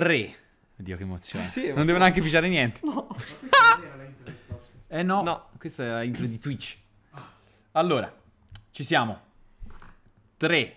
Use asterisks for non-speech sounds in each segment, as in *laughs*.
3. Oddio, che emozione. non devo neanche pigiare niente. No. *laughs* eh no, No. questa è la intro di Twitch. Allora, ci siamo. 3.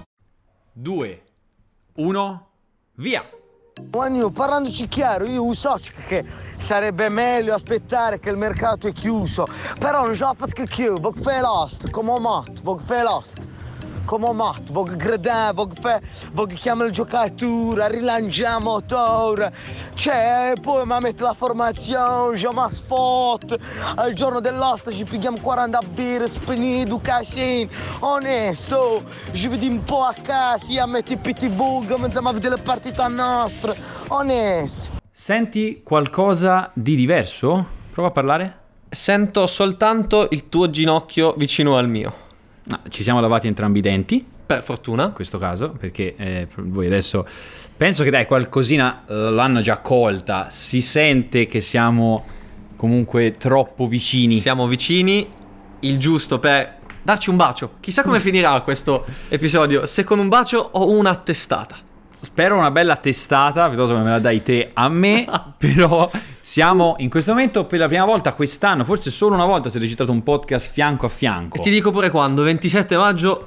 2. 1. Via. Guagno, parlandoci chiaro, io uso che sarebbe meglio aspettare che il mercato è chiuso, però non ce la faccio più, voglio fare l'host, come mat, voglio fare l'host, come mat, voglio gradare, voglio fare, voglio chiamare il giocatore, rilanciare il motore, cioè, poi mi mette la formazione, già mi spot, al giorno dell'host ci pigliamo 40 birre, spinido, casino, onesto, ci vediamo un po' a casa, a mettere il PTV, cominciamo a vedere le partite nostre, onesto. Senti qualcosa di diverso? Prova a parlare. Sento soltanto il tuo ginocchio vicino al mio. No, ci siamo lavati entrambi i denti. Per fortuna. In questo caso, perché eh, voi adesso penso che dai qualcosina eh, l'hanno già colta. Si sente che siamo comunque troppo vicini. Siamo vicini, il giusto per darci un bacio. Chissà come finirà questo episodio, se con un bacio o una testata. Spero una bella testata, piuttosto che me la dai te a me, *laughs* però siamo in questo momento per la prima volta quest'anno, forse solo una volta si è registrato un podcast fianco a fianco. E ti dico pure quando, 27 maggio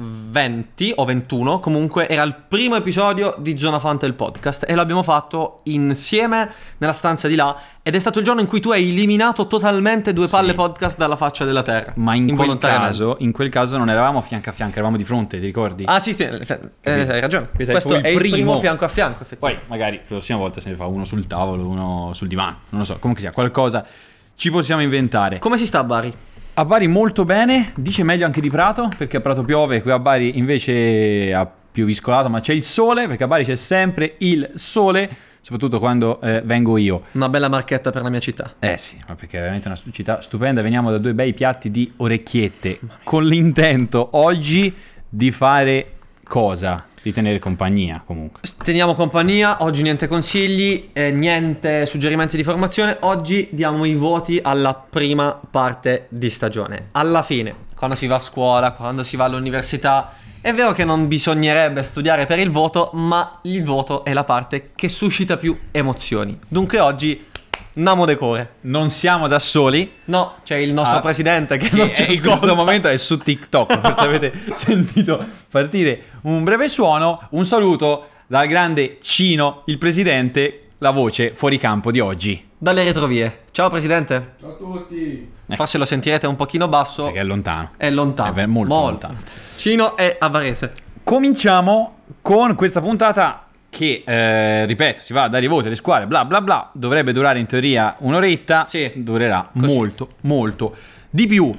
2020 o 21, comunque era il primo episodio di Zona Fanta il podcast e l'abbiamo fatto insieme nella stanza di là ed è stato il giorno in cui tu hai eliminato totalmente due palle podcast dalla faccia della terra. Ma in quel, caso, in quel caso non eravamo fianco a fianco, eravamo di fronte, ti ricordi? Ah sì, sì, eh, eh, hai ragione. Questo Questo, è il primo primo. fianco a fianco, Poi magari la prossima volta se ne fa uno sul tavolo, uno sul divano, non lo so, comunque sia, qualcosa ci possiamo inventare. Come si sta a Bari? A Bari molto bene, dice meglio anche di Prato, perché a Prato piove, qui a Bari invece ha più viscolato, ma c'è il sole, perché a Bari c'è sempre il sole, soprattutto quando eh, vengo io. Una bella marchetta per la mia città. Eh sì, ma perché è veramente una città stupenda, veniamo da due bei piatti di orecchiette, con l'intento oggi di fare cosa? Di tenere compagnia comunque. Teniamo compagnia, oggi niente consigli, eh, niente suggerimenti di formazione, oggi diamo i voti alla prima parte di stagione. Alla fine, quando si va a scuola, quando si va all'università, è vero che non bisognerebbe studiare per il voto, ma il voto è la parte che suscita più emozioni. Dunque oggi, namo decore. Non siamo da soli, No, c'è il nostro Ah, presidente che, che non ci in questo momento è su TikTok, forse avete *laughs* sentito partire un breve suono, un saluto dal grande Cino, il presidente, la voce fuori campo di oggi. Dalle retrovie. Ciao presidente. Ciao a tutti. Forse lo sentirete un pochino basso. Perché è lontano. È lontano. È ver- molto lontano. Cino è a Varese. Cominciamo con questa puntata che, eh, ripeto, si va a dare i voti alle squadre, bla bla bla, dovrebbe durare in teoria un'oretta, Sì. durerà Così. molto, molto di più.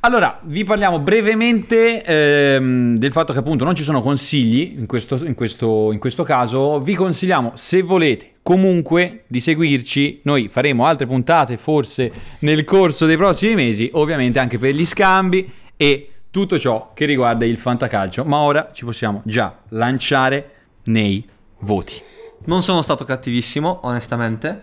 Allora, vi parliamo brevemente ehm, del fatto che appunto non ci sono consigli in questo, in questo- in questo caso. Vi consigliamo, se volete, comunque di seguirci. Noi faremo altre puntate forse nel corso dei prossimi mesi, ovviamente anche per gli scambi e tutto ciò che riguarda il fantacalcio. Ma ora ci possiamo già lanciare nei voti. Non sono stato cattivissimo, onestamente.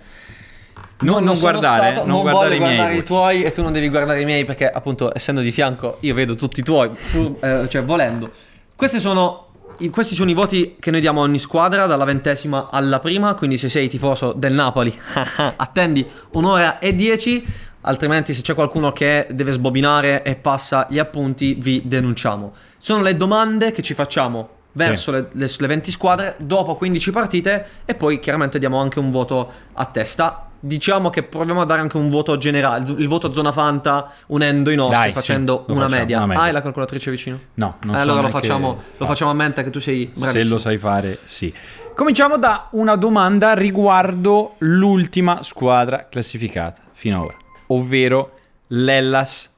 Non- non sono guardare, stato- non non guardare voglio i guardare i tuoi e tu non devi guardare i miei perché appunto essendo di fianco io vedo tutti i tuoi, pur- eh, cioè volendo. Questi sono, questi sono i voti che noi diamo a ogni squadra dalla ventesima alla prima, quindi se sei tifoso del Napoli *laughs* attendi un'ora e dieci, altrimenti se c'è qualcuno che deve sbobinare e passa gli appunti vi denunciamo. Sono le domande che ci facciamo verso le, le- le 20 squadre dopo 15 partite e poi chiaramente diamo anche un voto a testa. Diciamo che proviamo a dare anche un voto generale, il voto zona fanta unendo i nostri Dai, sì, facendo lo una, media. una media. Hai la calcolatrice vicino? No, non Eh, so allora lo facciamo, lo facciamo a mente che tu sei bravissimo. Se lo sai fare, sì. Cominciamo da una domanda riguardo l'ultima squadra classificata fino ad ora, ovvero l'Ellas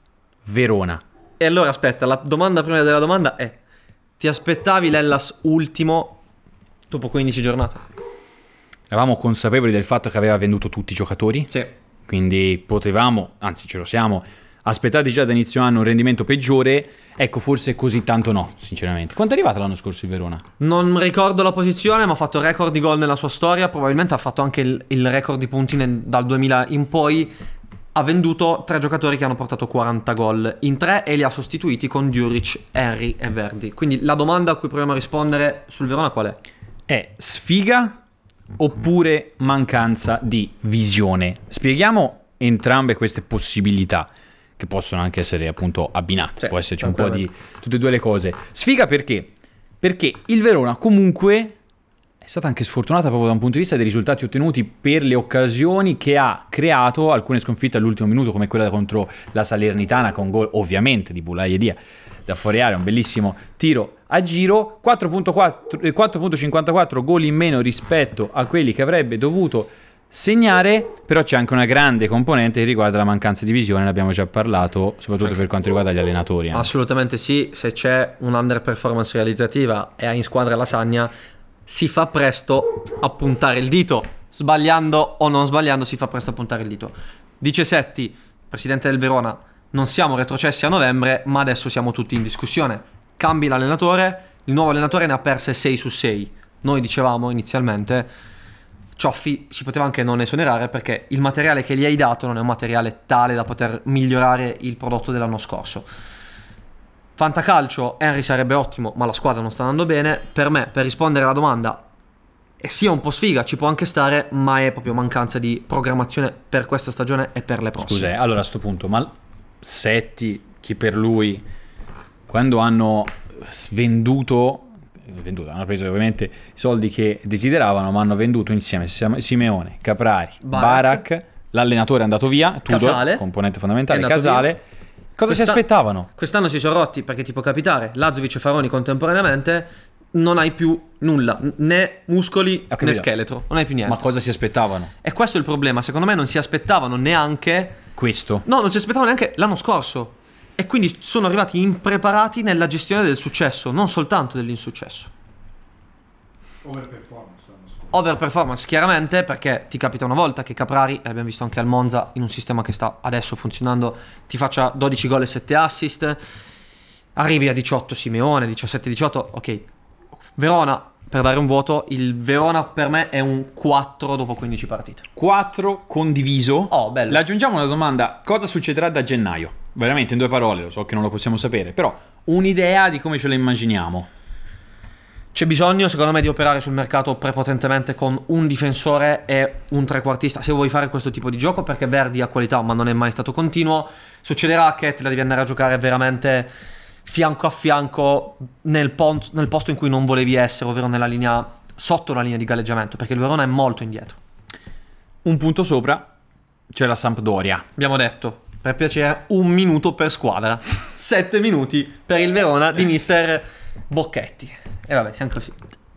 Verona. E allora aspetta, la domanda prima della domanda è: ti aspettavi l'Ellas ultimo dopo 15 giornate? Eravamo consapevoli del fatto che aveva venduto tutti i giocatori, Sì. quindi potevamo, anzi ce lo siamo, aspettati già da inizio anno un rendimento peggiore. Ecco, forse così tanto no, sinceramente. Quanto è arrivato l'anno scorso il Verona? Non ricordo la posizione, ma ha fatto record di gol nella sua storia. Probabilmente ha fatto anche il, il record di punti nel- dal 2000 in poi. Ha venduto tre giocatori che hanno portato 40 gol in tre e li ha sostituiti con Djuric, Henry e Verdi. Quindi la domanda a cui proviamo a rispondere sul Verona qual è? È sfiga oppure mancanza di visione? Spieghiamo entrambe queste possibilità che possono anche essere appunto abbinate, Sì, può esserci un po' di tutte e due le cose. Sfiga perché? Perché il Verona comunque è stata anche sfortunata proprio da un punto di vista dei risultati ottenuti per le occasioni che ha creato, alcune sconfitte all'ultimo minuto come quella contro la Salernitana con gol ovviamente di Bulai e Dia da fuori area, un bellissimo tiro a giro, 4.4 eh, 4.54 gol in meno rispetto a quelli che avrebbe dovuto segnare, però c'è anche una grande componente che riguarda la mancanza di visione, ne abbiamo già parlato, soprattutto per quanto riguarda gli allenatori. eh. Assolutamente sì, se c'è un'underperformance realizzativa e hai in squadra la Sagna, si fa presto a puntare il dito. Sbagliando o non sbagliando, si fa presto a puntare il dito. Dice Setti, presidente del Verona, non siamo retrocessi a novembre, ma adesso siamo tutti in discussione. Cambi l'allenatore, il nuovo allenatore ne ha perse 6 su 6. Noi dicevamo inizialmente, Cioffi si poteva anche non esonerare perché il materiale che gli hai dato non è un materiale tale da poter migliorare il prodotto dell'anno scorso. Fantacalcio, Henry sarebbe ottimo, ma la squadra non sta andando bene. Per me, per rispondere alla domanda, è sia un po' sfiga, ci può anche stare, ma è proprio mancanza di programmazione per questa stagione e per le prossime. Scusa, eh, allora a sto punto, ma Setti, chi per lui, quando hanno venduto, venduto, hanno preso ovviamente i soldi che desideravano, ma hanno venduto insieme Sim- Simeone, Caprari, Barak. Barak, l'allenatore è andato via, Tudor, Casale. componente fondamentale, Casale. via. Cosa si Questa- aspettavano? Quest'anno si sono rotti perché ti può capitare, Lazovic e Faroni contemporaneamente, non hai più nulla, n- né muscoli Ho capito. né scheletro, non hai più niente. Ma cosa si aspettavano? E questo è il problema, secondo me non si aspettavano neanche... Questo. No, non si aspettavano neanche l'anno scorso. E quindi sono arrivati impreparati nella gestione del successo, non soltanto dell'insuccesso. Overperformance chiaramente perché ti capita una volta che Caprari, l'abbiamo visto anche al Monza in un sistema che sta adesso funzionando, ti faccia 12 gol e 7 assist, arrivi a 18 Simeone, 17-18, ok. Verona, per dare un voto, il Verona per me è un 4 dopo 15 partite. 4 condiviso. Oh, bello. Le aggiungiamo una domanda: cosa succederà da gennaio? Veramente in due parole, lo so che non lo possiamo sapere, però un'idea di come ce la immaginiamo. C'è bisogno, secondo me, di operare sul mercato prepotentemente con un difensore e un trequartista. Se vuoi fare questo tipo di gioco, perché Verdi ha qualità, ma non è mai stato continuo, succederà che te la devi andare a giocare veramente fianco a fianco nel, pon- nel posto in cui non volevi essere, ovvero nella linea sotto la linea di galleggiamento, perché il Verona è molto indietro. Un punto sopra c'è la Sampdoria. Abbiamo detto, per piacere, un minuto per squadra. *laughs* Sette minuti per il Verona di mister Bocchetti. E vabbè, siamo così.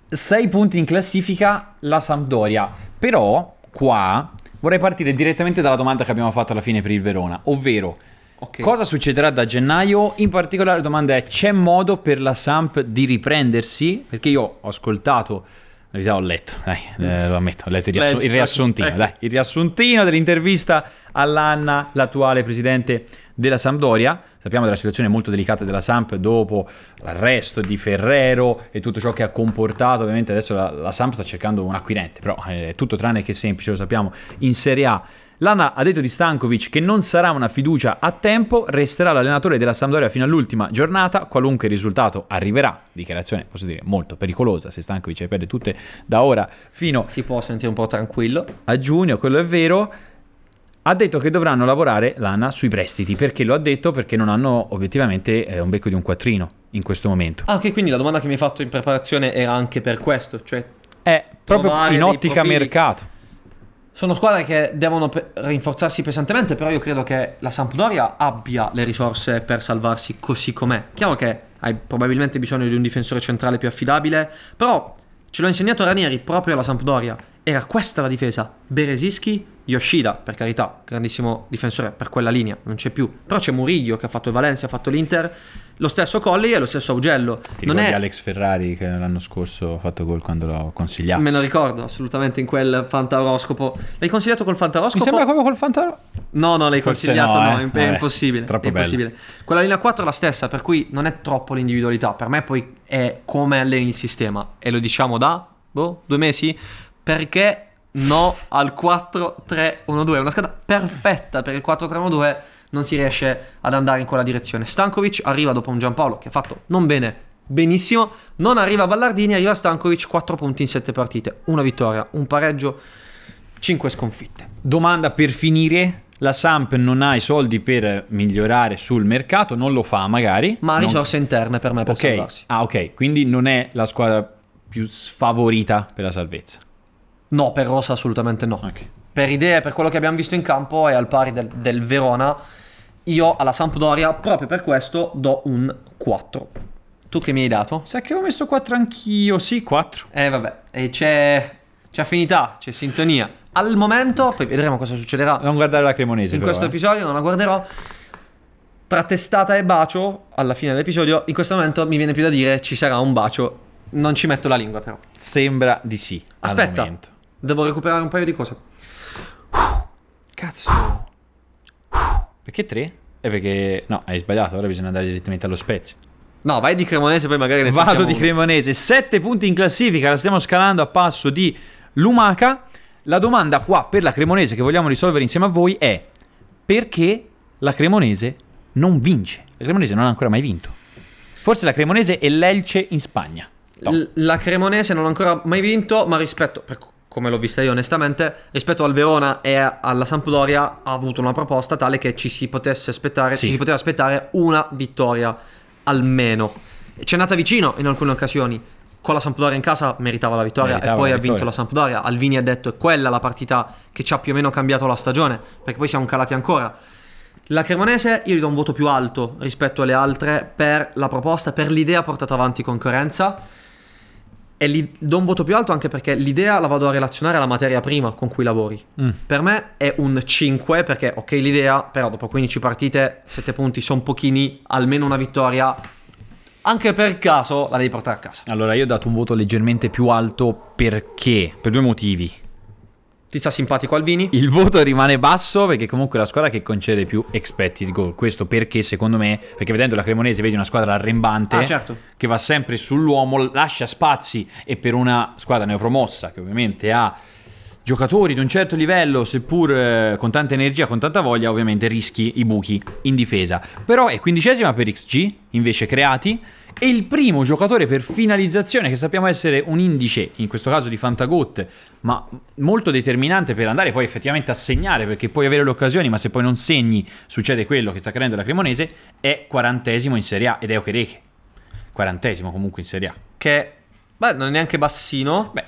6 punti in classifica la Sampdoria. Però qua vorrei partire direttamente dalla domanda che abbiamo fatto alla fine per il Verona, ovvero Ok. cosa succederà da gennaio? In particolare la domanda è c'è modo per la Samp di riprendersi? Perché io ho ascoltato verità ho letto, dai, eh, lo ammetto, ho letto il, riassu- il riassuntino, dai, il riassuntino dell'intervista all'Anna, l'attuale presidente della Sampdoria. Sappiamo della situazione molto delicata della Samp dopo l'arresto di Ferrero e tutto ciò che ha comportato. Ovviamente adesso la, la Samp sta cercando un acquirente, però eh, è tutto tranne che semplice, lo sappiamo, in Serie A. L'Anna ha detto di Stankovic che non sarà una fiducia a tempo, resterà l'allenatore della Sampdoria fino all'ultima giornata, qualunque risultato arriverà. Dichiarazione, posso dire, molto pericolosa se Stankovic le perde tutte da ora fino Si può sentire un po' tranquillo. a giugno, quello è vero. Ha detto che dovranno lavorare l'ANA sui prestiti. Perché lo ha detto? Perché non hanno obiettivamente eh, un becco di un quattrino in questo momento. Ah, ok, quindi la domanda che mi hai fatto in preparazione era anche per questo, cioè È proprio in ottica mercato. Sono squadre che devono rinforzarsi pesantemente, però io credo che la Sampdoria abbia le risorse per salvarsi così com'è. Chiaro che hai probabilmente bisogno di un difensore centrale più affidabile, però ce l'ho insegnato Ranieri proprio alla Sampdoria. Era questa la difesa. Beresischi, Yoshida, per carità, grandissimo difensore per quella linea, non c'è più. Però c'è Murillo che ha fatto il Valencia, ha fatto l'Inter, lo stesso Colli e lo stesso Augello. Ti non è Alex Ferrari che l'anno scorso ha fatto gol quando l'ho consigliato? Me lo ricordo assolutamente in quel fantaroscopo. L'hai consigliato col fantaroscopo? Mi sembra proprio col Fantaro. No, no, l'hai Forse consigliato, no, no, eh. è, Vabbè, impossibile. troppo è bello. impossibile. Quella linea 4 è la stessa, per cui non è troppo l'individualità. Per me poi è come alleni il sistema. E lo diciamo da, boh, due mesi? Perché no al 4-3-1-2? È una scheda perfetta per il 4-3-1-2. Non si riesce ad andare in quella direzione. Stankovic arriva dopo un Giampaolo che ha fatto non bene, benissimo. Non arriva Ballardini, arriva Stankovic, 4 punti in 7 partite. Una vittoria, un pareggio, 5 sconfitte. Domanda per finire. La Samp non ha i soldi per migliorare sul mercato, non lo fa magari. Ma ha Non- risorse interne per me per Ok, salvarsi. ah ok, quindi non è la squadra più sfavorita per la salvezza. No, per Rosa assolutamente no. Ok. Per idee, per quello che abbiamo visto in campo è al pari del, del Verona. Io alla Sampdoria, proprio per questo, do un 4. Tu che mi hai dato? Sa che avevo messo 4 anch'io, sì, 4. Eh vabbè, e c'è, c'è affinità, c'è sintonia. Al momento, poi vedremo cosa succederà Non guardare la Cremonese in però, questo eh. episodio, non la guarderò. Tra testata e bacio, alla fine dell'episodio, in questo momento mi viene più da dire ci sarà un bacio. Non ci metto la lingua però. Sembra di sì. Aspetta. Devo recuperare un paio di cose. Cazzo. Perché 3? È perché... No, hai sbagliato, ora bisogna andare direttamente allo Spezia. No, vai di Cremonese, poi magari ne Vado di uno. Cremonese, 7 punti in classifica, la stiamo scalando a passo di Lumaca. La domanda qua per la Cremonese che vogliamo risolvere insieme a voi è perché la Cremonese non vince? La Cremonese non ha ancora mai vinto. Forse la Cremonese è l'Elce in Spagna. No. L- la Cremonese non ha ancora mai vinto, ma rispetto, per come l'ho vista io onestamente, rispetto al Verona e alla Sampdoria ha avuto una proposta tale che ci si potesse aspettare, Sì. ci si poteva aspettare una vittoria almeno. C'è andata vicino in alcune occasioni. Con la Sampdoria in casa meritava la vittoria Meritava e poi ha vinto la Sampdoria. Alvini ha detto è quella la partita che ci ha più o meno cambiato la stagione, perché poi siamo calati ancora. La Cremonese io gli do un voto più alto rispetto alle altre per la proposta, per l'idea portata avanti concorrenza. E gli do un voto più alto anche perché l'idea la vado a relazionare alla materia prima con cui lavori. Mm. Per me è un 5 perché ok l'idea, però dopo 15 partite, 7 punti sono pochini, almeno una vittoria. Anche per caso la devi portare a casa. Allora, io ho dato un voto leggermente più alto perché? Per due motivi. Ti sta simpatico Alvini? Il voto rimane basso perché comunque è la squadra che concede più expected goal. Questo perché secondo me, perché vedendo la Cremonese vedi una squadra arrembante Ah, certo. che va sempre sull'uomo, lascia spazi e per una squadra neopromossa che ovviamente ha giocatori di un certo livello, seppur eh, con tanta energia, con tanta voglia, ovviamente rischi i buchi in difesa. Però è quindicesima per XG, invece creati, e il primo giocatore per finalizzazione, che sappiamo essere un indice, in questo caso di Fantagot, ma molto determinante per andare poi effettivamente a segnare, perché puoi avere le occasioni, ma se poi non segni succede quello che sta creando la Cremonese, è quarantesimo in Serie A, ed è Okereke. Quarantesimo comunque in Serie A. Che, beh, non è neanche bassino. Beh,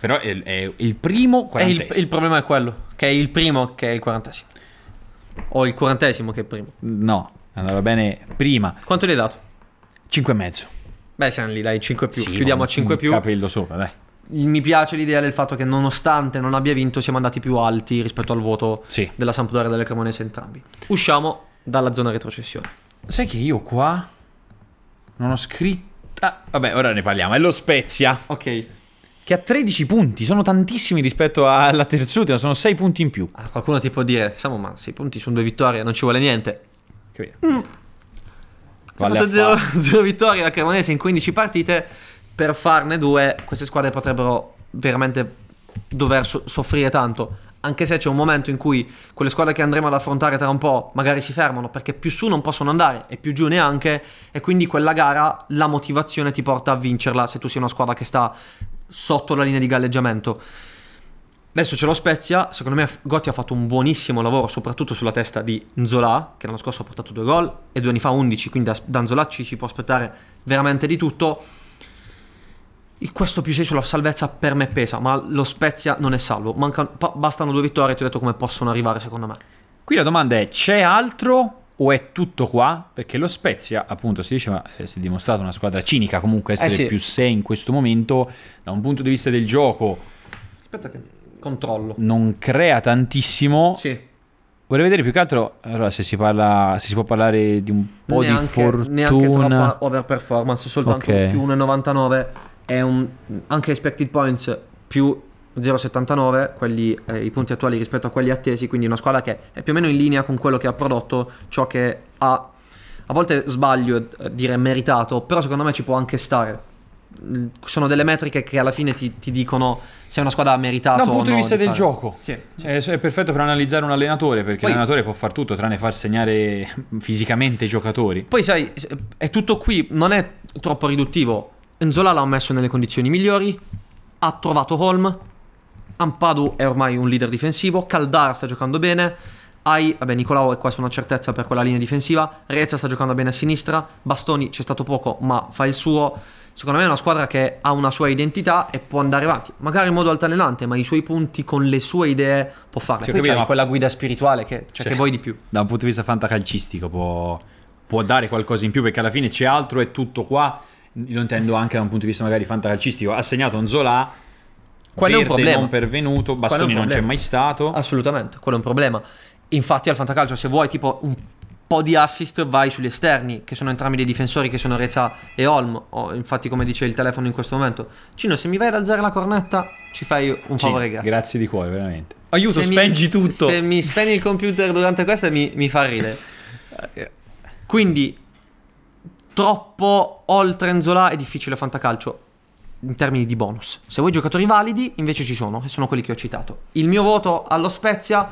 però è, è il primo E il, quarantesimo. il problema è quello, che è il primo che è il quarantesimo. O il quarantesimo che è il primo. No, andava bene prima. Quanto gli hai dato? 5 e mezzo. Beh, siamo lì, dai, 5 più. Sì, Chiudiamo a un- 5 un più. Capello sopra, dai. Mi piace l'idea del fatto che nonostante non abbia vinto siamo andati più alti rispetto al voto Sì. della Sampdoria e delle Cremonese entrambi. Usciamo dalla zona retrocessione. Sai che io qua non ho scritto... Ah, vabbè, ora ne parliamo. È lo Spezia. Ok. che ha 13 punti, sono tantissimi rispetto alla terzultima, sono 6 punti in più. Ah, qualcuno ti può dire, Samu, ma 6 punti su due vittorie, non ci vuole niente. Che Mm. Ha Vale fatto a 0, fare. *laughs* vittorie la Cremonese in 15 partite. Per farne due, queste squadre potrebbero veramente dover so- soffrire tanto. Anche se c'è un momento in cui quelle squadre che andremo ad affrontare tra un po' magari si fermano perché più su non possono andare e più giù neanche. E quindi quella gara la motivazione ti porta a vincerla se tu sei una squadra che sta sotto la linea di galleggiamento. Adesso c'è lo Spezia, secondo me Gotti ha fatto un buonissimo lavoro, soprattutto sulla testa di Nzola, che l'anno scorso ha portato due gol e due anni fa 11, quindi da, da Nzola ci si può aspettare veramente di tutto. Il- Questo più 6 sulla salvezza per me pesa, ma lo Spezia non è salvo. Mancano- pa- bastano due vittorie, ti ho detto come possono arrivare secondo me. Qui la domanda è: c'è altro o è tutto qua? Perché lo Spezia, appunto, si diceva, eh, si è dimostrato una squadra cinica, comunque essere Eh sì. più 6 in questo momento, da un punto di vista del gioco, Aspetta che controllo. non crea tantissimo. Sì. Vorrei vedere più che altro allora, se si parla, se si può parlare di un po' neanche, di fortuna. neanche troppa overperformance, soltanto Ok. più 1,99 è un anche expected points più 0,79, quelli, eh, i punti attuali rispetto a quelli attesi, quindi una squadra che è più o meno in linea con quello che ha prodotto, ciò che ha a volte sbaglio a dire meritato, però secondo me ci può anche stare. Sono delle metriche che alla fine ti, ti dicono se una squadra ha meritato Da un punto no di vista del fare. gioco, Sì. È, è perfetto per analizzare un allenatore perché Poi- l'allenatore può far tutto tranne far segnare fisicamente i giocatori. Poi sai, è tutto qui, non è troppo riduttivo. Nzola l'ha messo nelle condizioni migliori, ha trovato Holm, Ampadu è ormai un leader difensivo, Caldara sta giocando bene, hai, vabbè Nicolao è quasi una certezza per quella linea difensiva, Rezza sta giocando bene a sinistra, Bastoni c'è stato poco ma fa il suo. Secondo me è una squadra che ha una sua identità e può andare avanti, magari in modo altalenante, ma i suoi punti con le sue idee può farle. Ho Poi capito, c'hai ma- quella guida spirituale che, cioè, Cioè, che vuoi di più. Da un punto di vista fantacalcistico può, può dare qualcosa in più perché alla fine c'è altro è tutto qua. Lo intendo anche da un punto di vista magari fantacalcistico. Ha segnato un Zola, Quello è un problema. non pervenuto, Bastoni non c'è mai stato. Assolutamente, quello è un problema. Infatti al fantacalcio se vuoi tipo un po' di assist vai sugli esterni, che sono entrambi dei difensori che sono Reza e Olm. O, infatti come dice il telefono in questo momento. Cino, se mi vai ad alzare la cornetta ci fai un Sì, favore, grazie. grazie di cuore, veramente. Aiuto, Se mi- spengi tutto. Se mi spegni il computer durante questa mi, mi fa ridere. Quindi troppo oltre Nzola è difficile fantacalcio in termini di bonus. Se vuoi giocatori validi, invece ci sono, e sono quelli che ho citato. Il mio voto allo Spezia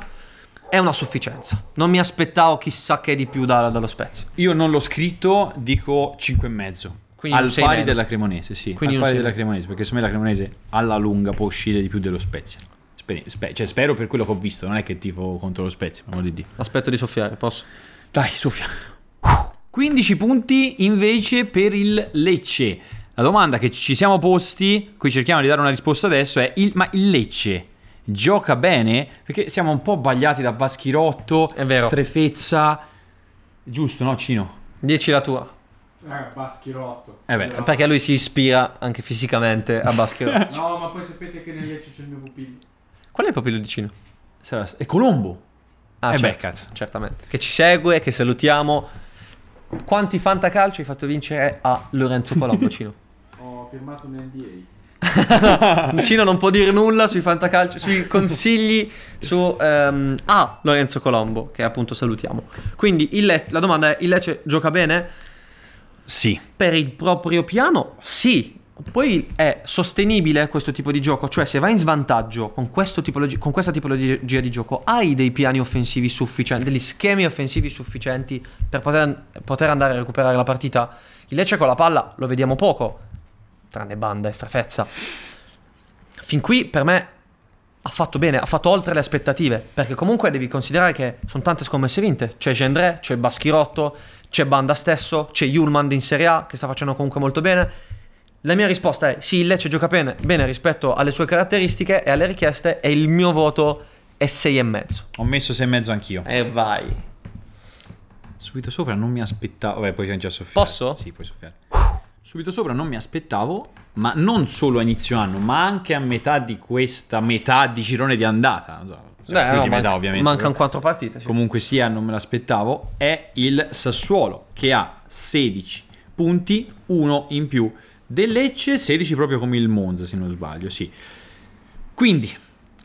è una sufficienza. Non mi aspettavo chissà che di più da- dallo Spezia. Io non l'ho scritto, dico 5,5. Quindi Al pari meno. della Cremonese, sì. Quindi al pari della. Cremonese, perché secondo me la Cremonese alla lunga può uscire di più dello Spezia. Speri- spe- cioè, spero per quello che ho visto, non è che tifo contro lo Spezia, amor di Dio. Aspetto di soffiare, posso? Dai, soffia. 15 punti invece per il Lecce. La domanda che ci siamo posti, qui cerchiamo di dare una risposta adesso, è il- ma il Lecce gioca bene? Perché siamo un po' bagliati da Baschirotto, È vero. strefezza. Giusto, no, Cino? 10 la tua. Eh, Baschirotto. Eh beh, Perché lui si ispira anche fisicamente a Baschirotto. *laughs* No, ma poi sapete che nel Lecce c'è il mio pupillo. Qual è il pupillo di Cino? È Colombo. Ah, Eh beh, certo, cazzo. Certamente. Che ci segue, che salutiamo. Quanti fantacalci hai fatto vincere a Lorenzo Colombo, Cino? *laughs* Ho firmato un NDA. *laughs* Cino non può dire nulla sui fantacalci, sui consigli su ehm, a Lorenzo Colombo, che appunto salutiamo. Quindi il Le- la domanda è: il Lecce gioca bene? Sì. Per il proprio piano, sì. Poi è sostenibile questo tipo di gioco, cioè se vai in svantaggio con, tipologi- con questa tipologia di gioco, hai dei piani offensivi sufficienti, degli schemi offensivi sufficienti per poter, poter andare a recuperare la partita. Il Lecce con la palla lo vediamo poco, tranne banda e strafezza. Fin qui per me ha fatto bene, ha fatto oltre le aspettative, perché comunque devi considerare che sono tante scommesse vinte. C'è Gendré, c'è Baschirotto, c'è Banda stesso, c'è Yulman in Serie A che sta facendo comunque molto bene. La mia risposta è sì, il Lecce gioca bene, bene rispetto alle sue caratteristiche e alle richieste e il mio voto è 6,5. Ho messo 6,5 anch'io. E vai. Subito sopra non mi aspettavo. Vabbè, poi già soffiare. Posso? Sì, puoi soffiare. Subito sopra non mi aspettavo, ma non solo a inizio anno, ma anche a metà di questa metà di girone di andata. Beh, no, di metà, ovviamente. mancano quattro partite. sì. Comunque sia, non me l'aspettavo. È il Sassuolo che ha 16 punti, uno in più del Lecce, 16 proprio come il Monza, se non sbaglio, sì. Quindi,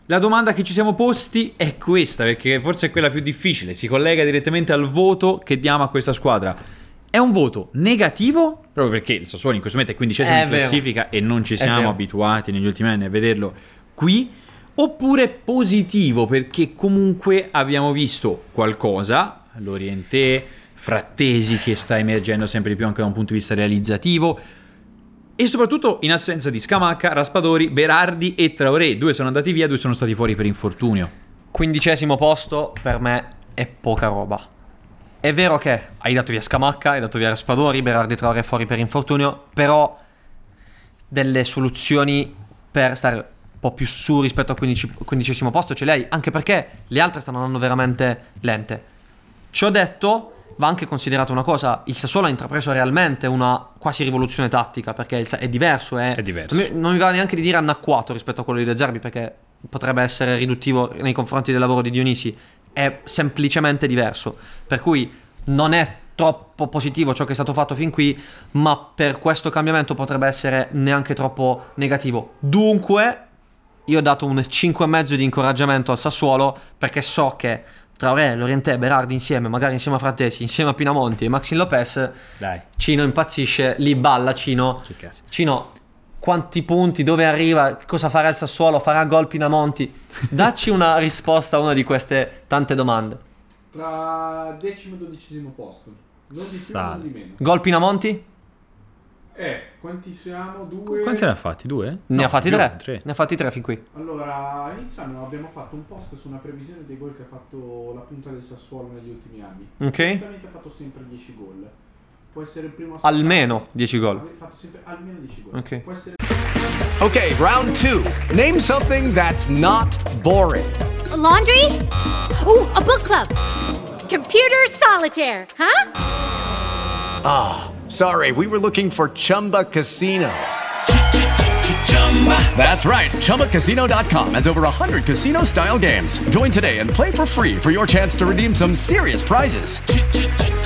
la domanda che ci siamo posti è questa, perché forse è quella più difficile, si collega direttamente al voto che diamo a questa squadra. È un voto negativo, proprio perché il Sassuolo in questo momento è quindicesimo È in vero. classifica e non ci siamo abituati negli ultimi anni a vederlo qui, oppure positivo perché comunque abbiamo visto qualcosa, l'Oriente, Frattesi che sta emergendo sempre di più anche da un punto di vista realizzativo, e soprattutto in assenza di Scamacca, Raspadori, Berardi e Traoré. Due sono andati via, due sono stati fuori per infortunio. Quindicesimo posto per me è poca roba. È vero che hai dato via Scamacca, hai dato via Raspadori, Berardi Traoré fuori per infortunio, però delle soluzioni per stare un po' più su rispetto al quindicesimo posto ce le hai, anche perché le altre stanno andando veramente lente. Ciò detto, va anche considerata una cosa, il Sassuolo ha intrapreso realmente una quasi rivoluzione tattica, perché è diverso, è, È diverso. Non mi, non mi va neanche di dire anacquato rispetto a quello di De Zerbi, perché potrebbe essere riduttivo nei confronti del lavoro di Dionisi, è semplicemente diverso, per cui non è troppo positivo ciò che è stato fatto fin qui, ma per questo cambiamento potrebbe essere neanche troppo negativo. Dunque, io ho dato un 5,5 di incoraggiamento al Sassuolo perché so che Traoré, Lorientè, Berardi insieme, magari insieme a Frattesi, insieme a Pinamonti e Maxim Lopez, Dai. Cino impazzisce, lì balla Cino. Cino, quanti punti, dove arriva, cosa farà il Sassuolo, farà gol Pinamonti? Dacci una risposta a una di queste tante domande. Tra decimo e dodicesimo posto. Non di più, non di meno. Gol Pinamonti? Eh, quanti siamo? Due. Quanti ne ha fatti? Due? Ne No, ha fatti più, tre. Ne ha fatti tre fin qui. Allora, a inizio anno abbiamo fatto un post su una previsione dei gol che ha fatto la punta del Sassuolo negli ultimi anni. Ok. Solitamente ha fatto sempre 10 gol. Può essere il primo a Almeno 10 gol. Ha fatto sempre almeno 10 gol. Ok. Può essere Okay, round two. Name something that's not boring. A laundry? Ooh, a book club. Computer solitaire, huh? Ah, sorry, we were looking for Chumba Casino. That's right. ChumbaCasino.com has over 100 casino style games. Join today and play for free for your chance to redeem some serious prizes.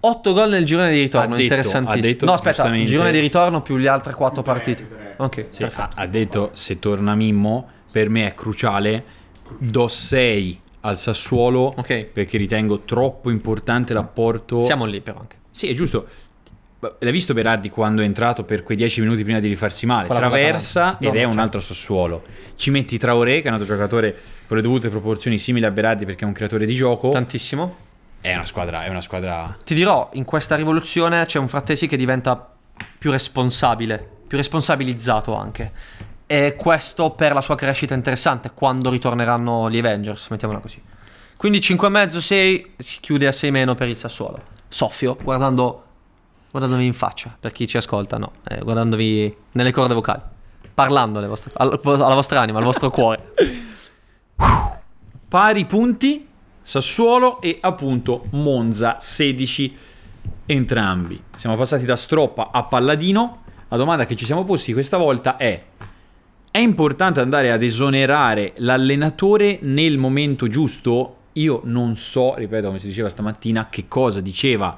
8 gol nel girone di ritorno, Ha detto- interessantissimo. ha detto no, aspetta, giustamente- girone di ritorno più le altre 4 partite. Ok, Sì, ha, ha detto se torna Mimmo, per me è cruciale. Do 6 al Sassuolo perché ritengo troppo importante l'apporto. Siamo lì però anche. Sì, è giusto. L'hai visto Berardi quando è entrato per quei 10 minuti prima di rifarsi male? Con la Traversa. No, ed è un certo. altro Sassuolo. Ci metti Traoré, che è un altro giocatore con le dovute proporzioni simili a Berardi perché è un creatore di gioco. Tantissimo. È una squadra, è una squadra Ti dirò, in questa rivoluzione c'è un Frattesi che diventa più responsabile, più responsabilizzato anche. E questo per la sua crescita interessante quando ritorneranno gli Avengers, mettiamola così. Quindi 5,5, 6, si chiude a 6 meno per il Sassuolo. Soffio, guardando, guardandovi in faccia, per chi ci ascolta, no, eh, guardandovi nelle corde vocali, parlando alle vostre- al- alla vostra anima, al vostro cuore. *laughs* pari punti Sassuolo e appunto Monza 16 entrambi. Siamo passati da Stroppa a Palladino. La domanda che ci siamo posti questa volta è è importante andare ad esonerare l'allenatore nel momento giusto? Io non so, ripeto come si diceva stamattina, che cosa diceva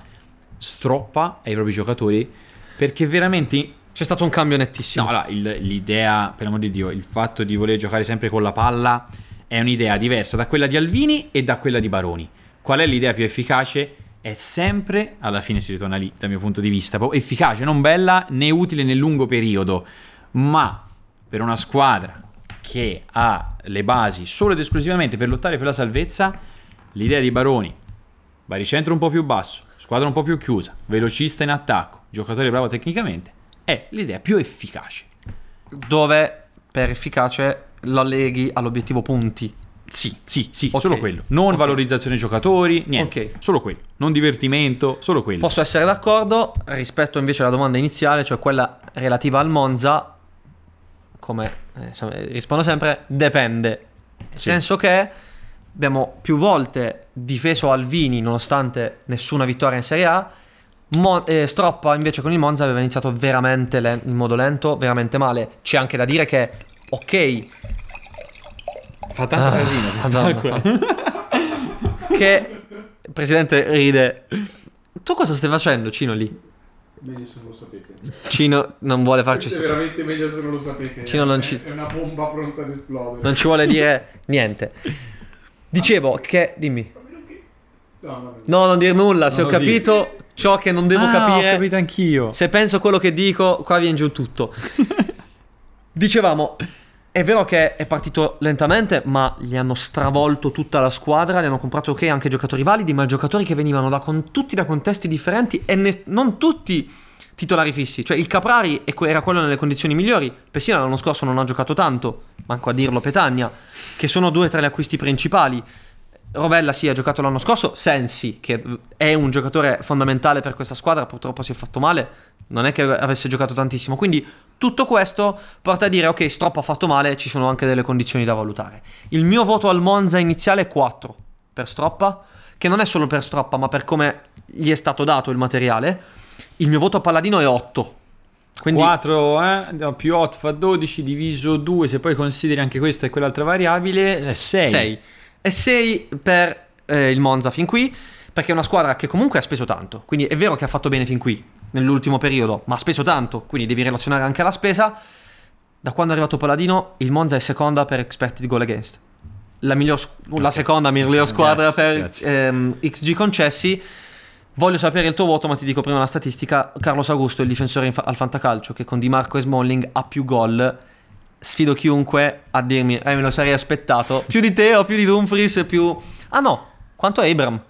Stroppa ai propri giocatori perché veramente c'è stato un cambio nettissimo. No, allora, il- l'idea, per l'amor di Dio, il fatto di voler giocare sempre con la palla è un'idea diversa da quella di Alvini e da quella di Baroni. Qual è l'idea più efficace? È sempre, alla fine si ritorna lì dal mio punto di vista, efficace, non bella né utile nel lungo periodo, ma per una squadra che ha le basi solo ed esclusivamente per lottare per la salvezza, l'idea di Baroni, baricentro un po' più basso, squadra un po' più chiusa, velocista in attacco, giocatore bravo tecnicamente, è l'idea più efficace. Dove per efficace lo leghi all'obiettivo punti. Sì, sì, sì, Ok. solo quello. Non valorizzazione giocatori, niente. Ok. Solo quello. Non divertimento, solo quello. Posso essere d'accordo rispetto invece alla domanda iniziale, cioè quella relativa al Monza, come eh, insomma, rispondo sempre, dipende. Nel Sì. senso che abbiamo più volte difeso Alvini nonostante nessuna vittoria in Serie A. Mo- eh, Stroppa invece con il Monza aveva iniziato veramente len- in modo lento, veramente male. C'è anche da dire che, ok, Fa tanto Ah, casino quest'acqua. *laughs* che il presidente ride. Tu cosa stai facendo, Cino lì? Meglio se non lo sapete. Cino non vuole farci È veramente meglio se non lo sapete. Cino non È- ci- È una bomba pronta ad esplodere. Non ci vuole dire niente. Dicevo che. Dimmi. No, no, no. No, non dire nulla. Se Non ho capito ciò che non devo Ah, capire. ho capito anch'io. Se penso quello che dico, qua viene giù tutto. *laughs* Dicevamo. È vero che è partito lentamente, ma gli hanno stravolto tutta la squadra. Gli hanno comprato ok anche giocatori validi, ma giocatori che venivano da con- tutti da contesti differenti e ne- non tutti titolari fissi. Cioè, il Caprari era quello nelle condizioni migliori. Pessina l'anno scorso non ha giocato tanto, manco a dirlo Petagna, che sono due tra gli acquisti principali. Rovella sì ha giocato l'anno scorso, Sensi che è un giocatore fondamentale per questa squadra, purtroppo si è fatto male, non è che avesse giocato tantissimo, quindi tutto questo porta a dire ok Stroppa ha fatto male, ci sono anche delle condizioni da valutare. Il mio voto al Monza iniziale è 4 per Stroppa, che non è solo per Stroppa ma per come gli è stato dato il materiale, il mio voto a Palladino è 8. Quindi 4 eh? No, più 8 fa 12 diviso 2 se poi consideri anche questa e quell'altra variabile è 6 6. E 6 per eh, il Monza fin qui, perché è una squadra che comunque ha speso tanto. Quindi è vero che ha fatto bene fin qui, nell'ultimo periodo, ma ha speso tanto, quindi devi relazionare anche la spesa. Da quando è arrivato Paladino, il Monza è seconda per expected goal against. La, miglior, squ- la seconda miglior Grazie, squadra per grazie. ehm, XG concessi. Voglio sapere il tuo voto, ma ti dico prima la statistica. Carlos Augusto, il difensore fa- al fantacalcio, che con Di Marco e Smalling ha più gol. Sfido chiunque a dirmi, eh, me lo sarei aspettato. Più di te o più di Dumfries, più... Ah no, quanto è Abram?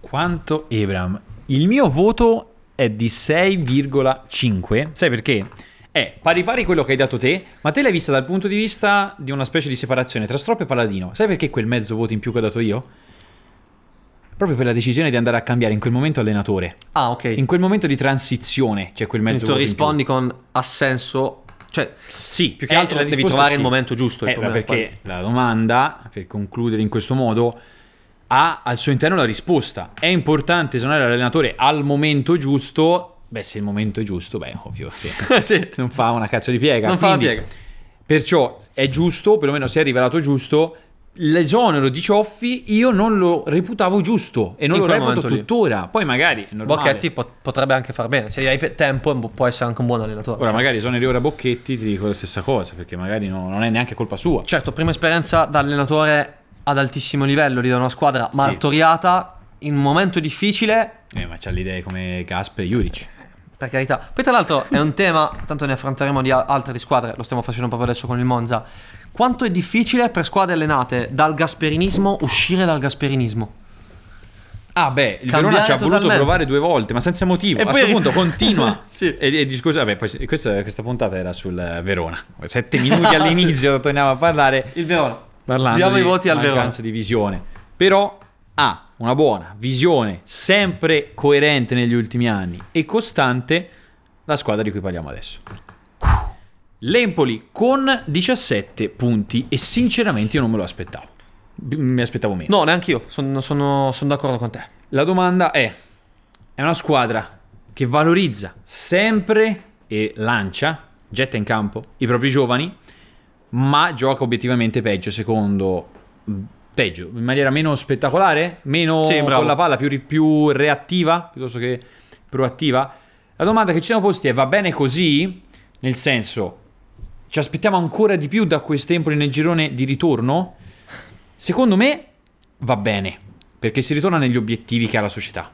Quanto Ebram? Il mio voto è di 6,5. Sai perché? È pari pari quello che hai dato te, ma te l'hai vista dal punto di vista di una specie di separazione tra Strop e Paladino. Sai perché quel mezzo voto in più che ho dato io? Proprio per la decisione di andare a cambiare in quel momento allenatore. Ah, ok. In quel momento di transizione c'è quel mezzo tu voto in più. rispondi con ha senso... Cioè, Sì, più che altro devi trovare sì. il momento giusto. il Eh, perché la domanda, per concludere in questo modo, ha al suo interno la risposta. È importante esonerare l'allenatore al momento giusto? Beh, se il momento è giusto, beh, ovvio, sì. *laughs* Sì. non fa una cazzo di piega. Non fa la Quindi, piega. Perciò è giusto, perlomeno si è rivelato giusto. L'esonero di Cioffi io non lo reputavo giusto e non In lo reputo momento lì. tuttora. Poi magari. Bocchetti pot- potrebbe anche far bene. Se gli hai tempo può essere anche un buon allenatore. Ora magari esoneri ora Bocchetti, ti dico la stessa cosa, perché magari no- non è neanche colpa sua. Certo, prima esperienza da allenatore ad altissimo livello lì da una squadra martoriata in un momento difficile, Eh, ma c'ha le idee come Gasper e Juric. per carità. Poi tra l'altro è un tema, tanto ne affronteremo di altre di squadre, lo stiamo facendo proprio adesso con il Monza. Quanto è difficile per squadre allenate dal gasperinismo uscire dal gasperinismo? Ah, beh, il Cambiare Verona ci ha voluto totalmente. provare due volte, ma senza motivo. E a poi- questo punto continua. *laughs* Sì. E, e discorso, vabbè, poi questa, questa puntata era sul Verona. Sette minuti all'inizio *laughs* torniamo a parlare. Il Verona. Parlando Diamo di i voti al mancanza di visione. Però ha una buona visione, sempre coerente negli ultimi anni e costante, la squadra di cui parliamo adesso. L'Empoli con 17 punti e sinceramente io non me lo aspettavo. Mi aspettavo meno. No, neanche io, sono, sono, sono d'accordo con te. La domanda è: è una squadra che valorizza sempre e lancia, getta in campo i propri giovani, ma gioca obiettivamente peggio, secondo peggio, in maniera meno spettacolare, meno Sì, con la palla, più, più reattiva piuttosto che proattiva. La domanda che ci siamo posti è: va bene così? Nel senso, ci aspettiamo ancora di più da quest'Empoli nel girone di ritorno? Secondo me va bene, perché si ritorna negli obiettivi che ha la società.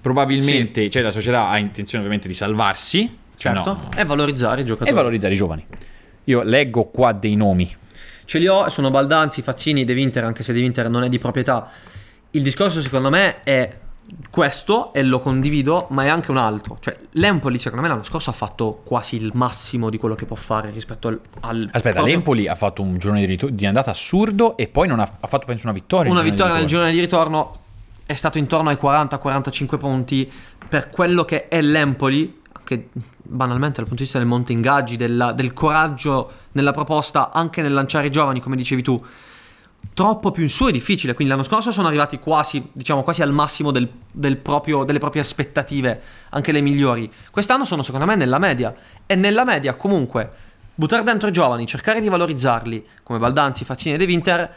Probabilmente, cioè la società ha intenzione ovviamente di salvarsi, Certo. no, E valorizzare i giocatori. e valorizzare i giovani. Io leggo qua dei nomi. Ce li ho, sono Baldanzi, Fazzini, De Winter, anche se De Winter non è di proprietà. Il discorso secondo me è questo e lo condivido, ma è anche un altro. Cioè, l'Empoli, secondo me, l'anno scorso ha fatto quasi il massimo di quello che può fare rispetto al. al Aspetta, proprio- l'Empoli ha fatto un giorno di, ritor- di andata assurdo e poi non ha, ha fatto penso una vittoria. Una vittoria nel giorno di ritorno è stato intorno ai 40-45 punti per quello che è l'Empoli, anche banalmente dal punto di vista del monte ingaggi, della- del coraggio nella proposta, anche nel lanciare i giovani, come dicevi tu. Troppo più in su è difficile, quindi l'anno scorso sono arrivati quasi, diciamo, quasi al massimo del- del proprio- delle proprie aspettative, anche le migliori. Quest'anno sono secondo me nella media e nella media comunque buttare dentro i giovani, cercare di valorizzarli come Baldanzi, Fazzini e De Winter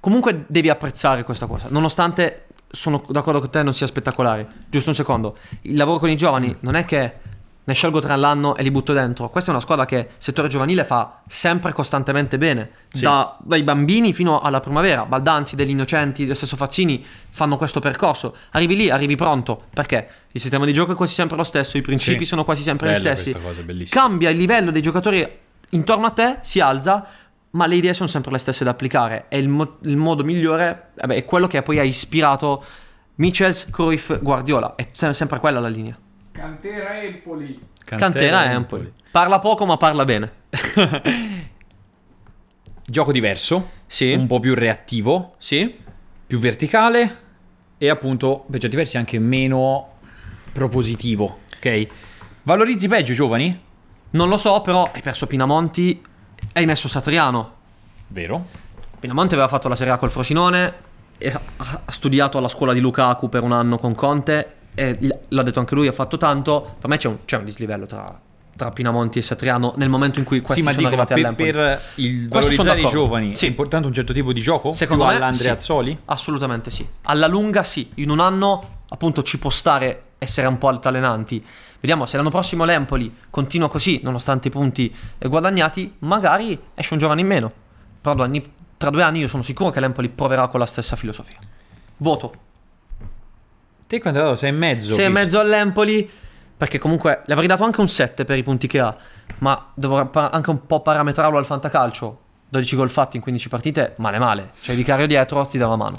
Comunque devi apprezzare questa cosa, nonostante sono d'accordo con te non sia spettacolare. Giusto un secondo. Il lavoro con i giovani non è che ne scelgo tre all'anno e li butto dentro. Questa è una squadra che settore giovanile fa sempre costantemente bene. Sì. Da- dai bambini fino alla primavera. Baldanzi, degli innocenti, lo stesso Fazzini fanno questo percorso. Arrivi lì, arrivi pronto. Perché? Il sistema di gioco è quasi sempre lo stesso, i principi Sì. sono quasi sempre Bella gli stessi. cosa. Cambia il livello dei giocatori intorno a te, si alza, ma le idee sono sempre le stesse da applicare. E il, mo- il modo migliore vabbè, è quello che poi ha ispirato Michels, Cruyff, Guardiola. È sem- sempre quella la linea. Cantera Empoli. Cantera Empoli. Parla poco, ma parla bene. *laughs* Gioco diverso, Sì. un po' più reattivo, Sì. più verticale e appunto per certi versi anche meno propositivo. Ok? Valorizzi peggio i giovani? Non lo so, però hai perso Pinamonti hai messo Satriano. Vero? Pinamonti aveva fatto la Serie A col Frosinone, e ha studiato alla scuola di Lukaku per un anno con Conte e l- l'ha detto anche lui, ha fatto tanto. Per me c'è un, c'è un dislivello tra, tra Pinamonti e Satriano nel momento in cui questi sì, ma sono dico, ma arrivati per, all'Empoli. per il Questo sono valorizzare i giovani Sì. è importante un certo tipo di gioco? Secondo più me all'Andreazzoli? sì. Assolutamente sì. Alla lunga sì. In un anno appunto ci può stare essere un po' altalenanti. Vediamo se l'anno prossimo l'Empoli continua così, nonostante i punti eh, guadagnati, magari esce un giovane in meno. Però tra due anni io sono sicuro che l'Empoli proverà con la stessa filosofia. Voto. Te quanto hai dato? Sei e mezzo. 6 e mezzo all'Empoli, perché comunque le avrei dato anche un 7 per i punti che ha, ma dovrò anche un po' parametrarlo al fantacalcio. 12 gol fatti in 15 partite, male male. Il vicario dietro, ti dà la mano.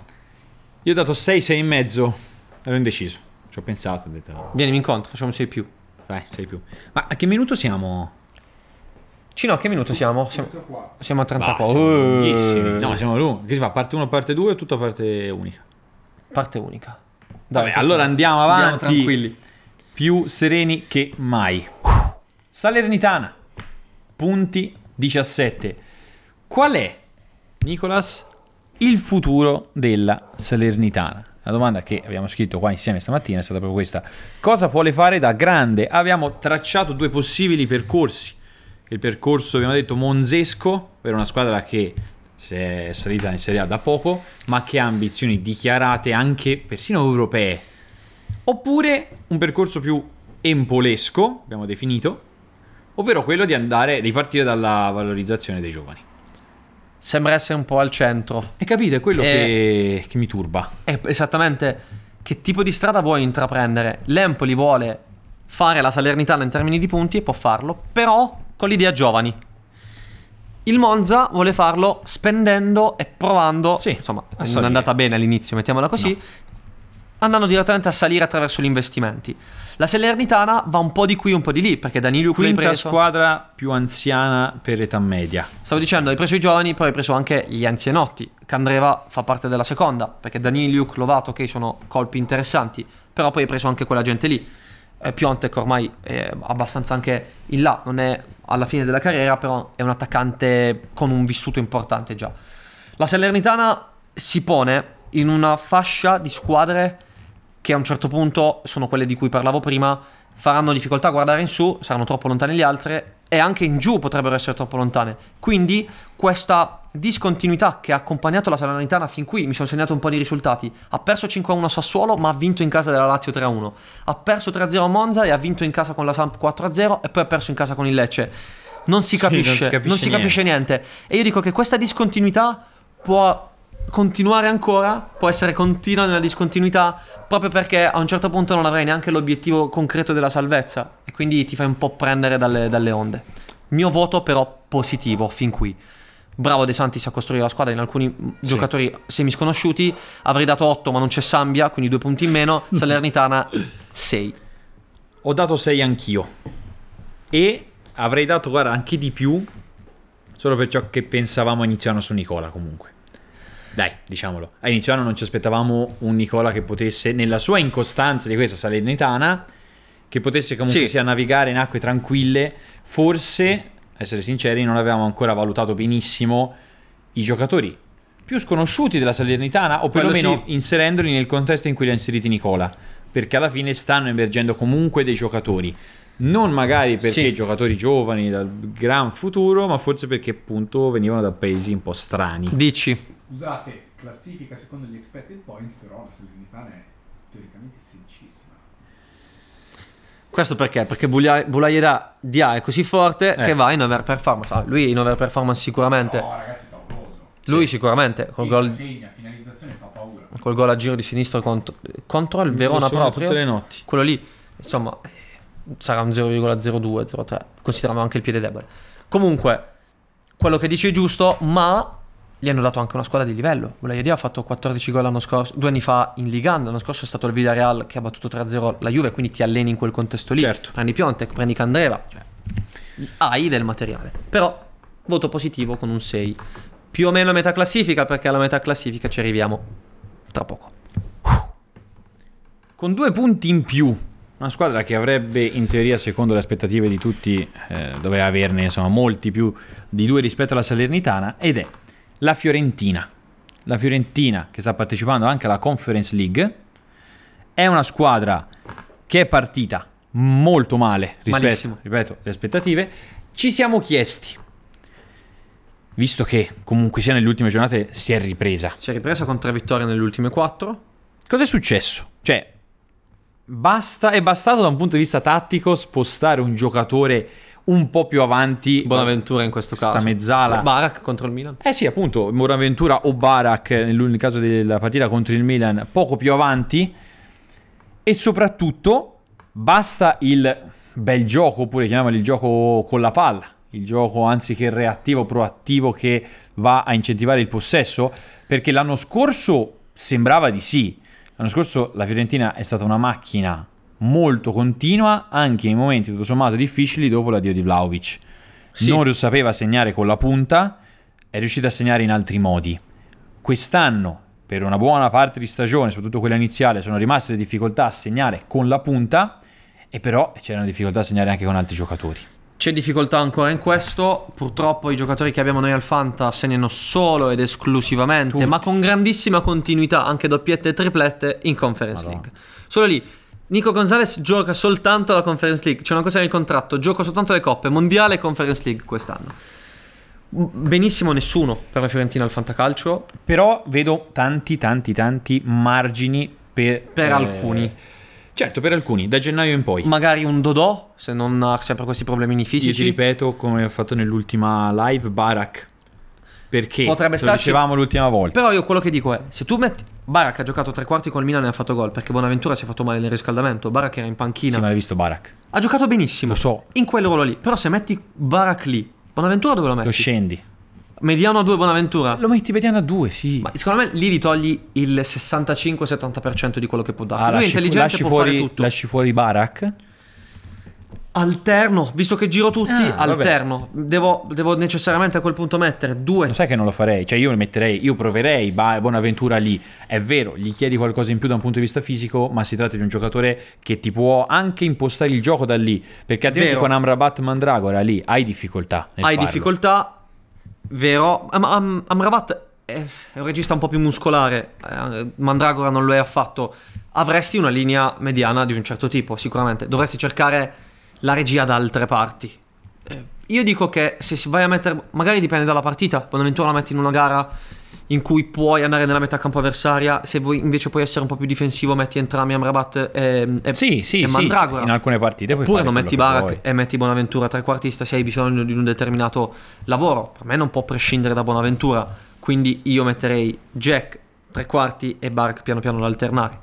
Io ho dato 6, 6 e mezzo. Ero indeciso. Ci ho pensato, ho detto... Vienimi incontro, facciamo 6 più. Dai, 6 più. Ma a che minuto siamo? Cino, a che minuto siamo? Siamo, siamo a 34. Bah, siamo Uh, lunghissimi. No, siamo lunghi. Che si fa? Parte 1, parte 2 o tutta parte unica? Parte unica. Vabbè, allora andiamo avanti. tranquilli. Più sereni che mai. Salernitana. Punti 17. Qual è, Nicolas, il futuro della Salernitana? La domanda che abbiamo scritto qua insieme stamattina è stata proprio questa. Cosa vuole fare da grande? Abbiamo tracciato due possibili percorsi. Il percorso, abbiamo detto, monzesco, per una squadra che si è salita in Serie A da poco, ma che ha ambizioni dichiarate anche persino europee. Oppure un percorso più empolesco, abbiamo definito, ovvero quello di andare, di partire dalla valorizzazione dei giovani. Sembra essere un po' al centro. E capite, è quello Eh, che, che mi turba. È esattamente che tipo di strada vuoi intraprendere. L'Empoli vuole fare la Salernitana in termini di punti e può farlo, però con l'idea giovani. Il Monza vuole farlo spendendo e provando. insomma, non è andata bene all'inizio, mettiamola così. Andando direttamente a salire attraverso gli investimenti. La Salernitana va un po' di qui, un po' di lì, perché Danilo Quinta preso. squadra più anziana per età media. Stavo dicendo, hai preso i giovani, poi hai preso anche gli anzianotti. Candreva fa parte della seconda, perché Daniliuk, Lovato, ok, sono colpi interessanti, però poi hai preso anche quella gente lì. Eh, Piontek ormai è abbastanza anche in là, non è alla fine della carriera, però è un attaccante con un vissuto importante già. La Salernitana si pone in una fascia di squadre che a un certo punto sono quelle di cui parlavo prima, faranno difficoltà a guardare in su, saranno troppo lontane le altre e anche in giù potrebbero essere troppo lontane. Quindi questa discontinuità che ha accompagnato la Salernitana fin qui, mi sono segnato un po' di risultati, ha perso 5-1 a Sassuolo ma ha vinto in casa della Lazio 3-1, ha perso 3-0 a Monza e ha vinto in casa con la Samp 4-0 e poi ha perso in casa con il Lecce. Non si Sì, non capisce, si capisce non si capisce niente. E io dico che questa discontinuità può continuare ancora, può essere continua nella discontinuità, proprio perché a un certo punto non avrai neanche l'obiettivo concreto della salvezza e quindi ti fai un po' prendere dalle, dalle onde. Mio voto però positivo fin qui. bravo De Santis a costruire la squadra in alcuni mh, giocatori semisconosciuti. Avrei dato 8, ma non c'è Sambia, quindi due punti in meno. *laughs* Salernitana 6. Ho dato 6 anch'io. E avrei dato, guarda, anche di più. Solo per ciò che pensavamo anno su Nicola, comunque. Dai, diciamolo. A inizio anno non ci aspettavamo un Nicola che potesse, nella sua incostanza di questa Salernitana, che potesse comunque Sì. sia navigare in acque tranquille. Forse, essere sinceri, non avevamo ancora valutato benissimo i giocatori più sconosciuti della Salernitana, o perlomeno sì. inserendoli nel contesto in cui li ha inseriti Nicola. Perché alla fine stanno emergendo comunque dei giocatori. Non magari perché Sì. giocatori giovani dal gran futuro, ma forse perché appunto venivano da paesi un po' strani. Dici? Scusate, classifica secondo gli expected points, però la Salernitana è teoricamente sedicesima. Questo perché? Perché Buglia- Bulaida Dia è così forte che va in overperformance. Ah, lui in overperformance sicuramente. No, ragazzi, pauroso. Lui sicuramente col gol, Segna, finalizzazione fa paura. col gol a giro di sinistro contro, contro il Verona proprio. tutte le notti. Quello lì, insomma, eh, sarà un 0,02, 0,3, considerando anche il piede debole. Comunque, quello che dici è giusto, ma gli hanno dato anche una squadra di livello. Bulaia ha fatto 14 gol l'anno scorso, due anni fa in Liga, l'anno scorso è stato il Villarreal che ha battuto 3-0 la Juve, quindi ti alleni in quel contesto lì. Certo. Prendi Piontek, prendi Candreva, cioè, hai del materiale. Però, voto positivo con un 6. Più o meno a metà classifica, perché alla metà classifica ci arriviamo tra poco. Con due punti in più, una squadra che avrebbe in teoria, secondo le aspettative di tutti, eh, doveva averne insomma molti più di due rispetto alla Salernitana, ed è la Fiorentina. La Fiorentina che sta partecipando anche alla Conference League è una squadra che è partita molto male rispetto, Malissimo. ripeto, alle aspettative. Ci siamo chiesti, visto che comunque sia nelle ultime giornate si è ripresa, Si è ripresa con tre vittorie nelle ultime quattro. Cosa è successo? Cioè, basta, è bastato da un punto di vista tattico spostare un giocatore un po' più avanti. Bonaventura in questo caso. Sta mezzala. Barak contro il Milan. Eh sì, appunto, Bonaventura o Barak nel caso della partita contro il Milan, poco più avanti. E soprattutto basta il bel gioco, oppure chiamiamolo il gioco con la palla, il gioco anziché reattivo, proattivo che va a incentivare il possesso, perché l'anno scorso sembrava di sì. L'anno scorso la Fiorentina è stata una macchina molto continua anche in momenti tutto sommato difficili dopo l'addio di Vlaovic. Sì. Non sapeva segnare con la punta, è riuscita a segnare in altri modi. Quest'anno, per una buona parte di stagione, soprattutto quella iniziale, sono rimaste le difficoltà a segnare con la punta, e però c'erano difficoltà a segnare anche con altri giocatori. C'è difficoltà ancora in questo. Purtroppo i giocatori che abbiamo noi al Fanta segnano solo ed esclusivamente, Tutti. ma con grandissima continuità, anche doppiette e triplette in Conference Madonna. League. Solo lì. Nico Gonzalez gioca soltanto la Conference League. C'è una cosa nel contratto: gioco soltanto le coppe, mondiale e Conference League quest'anno. Benissimo nessuno per la Fiorentina al Fantacalcio. Però vedo tanti, tanti, tanti margini per, Per eh, alcuni. Certo, per alcuni, da gennaio in poi. Magari un Dodò, se non ha sempre questi problemini Io ti fisici. ripeto, come ho fatto nell'ultima live, Barak. Perché? Potrebbe starci. dicevamo l'ultima volta. Però io quello che dico è, se tu metti... Barak ha giocato tre quarti col Milan e ha fatto gol, perché Bonaventura si è fatto male nel riscaldamento, Barak era in panchina. Sì, ma l'hai visto Barak. Ha giocato benissimo. Lo so. In quel ruolo lì. Però se metti Barak lì, Bonaventura dove lo metti? Lo scendi. Mediano a 2 Bonaventura. Lo metti mediano a due, sì. Ma secondo me lì gli togli il 65-70% di quello che può darti. Ah, Lui è lasci, fu- intelligente, lasci può fuori, fare tutto. lasci fuori Barak. Alterno, visto che giro tutti, Ah, alterno. Devo, devo necessariamente a quel punto mettere due. Lo sai che non lo farei? Cioè, io metterei, io proverei Bonaventura lì. È vero, gli chiedi qualcosa in più da un punto di vista fisico, ma si tratta di un giocatore che ti può anche impostare il gioco da lì. Perché altrimenti Vero. con Amrabat Mandragora lì hai difficoltà. Hai farlo. difficoltà, vero? Am- Am- Amrabat è è un regista un po' più muscolare, eh, Mandragora non lo è affatto. Avresti una linea mediana di un certo tipo, sicuramente. Dovresti cercare la regia da altre parti. Eh, io dico che se si vai a mettere, magari dipende dalla partita, Bonaventura la metti in una gara in cui puoi andare nella metà campo avversaria, se vuoi invece puoi essere un po' più difensivo metti entrambi Amrabat e, e, Sì, sì, e sì. Mandragora. In alcune partite puoi Oppure non metti Barak e metti Bonaventura trequartista se hai bisogno di un determinato lavoro. Per me non può prescindere da Bonaventura. Quindi io metterei Jack tre quarti e Barak piano piano da alternare.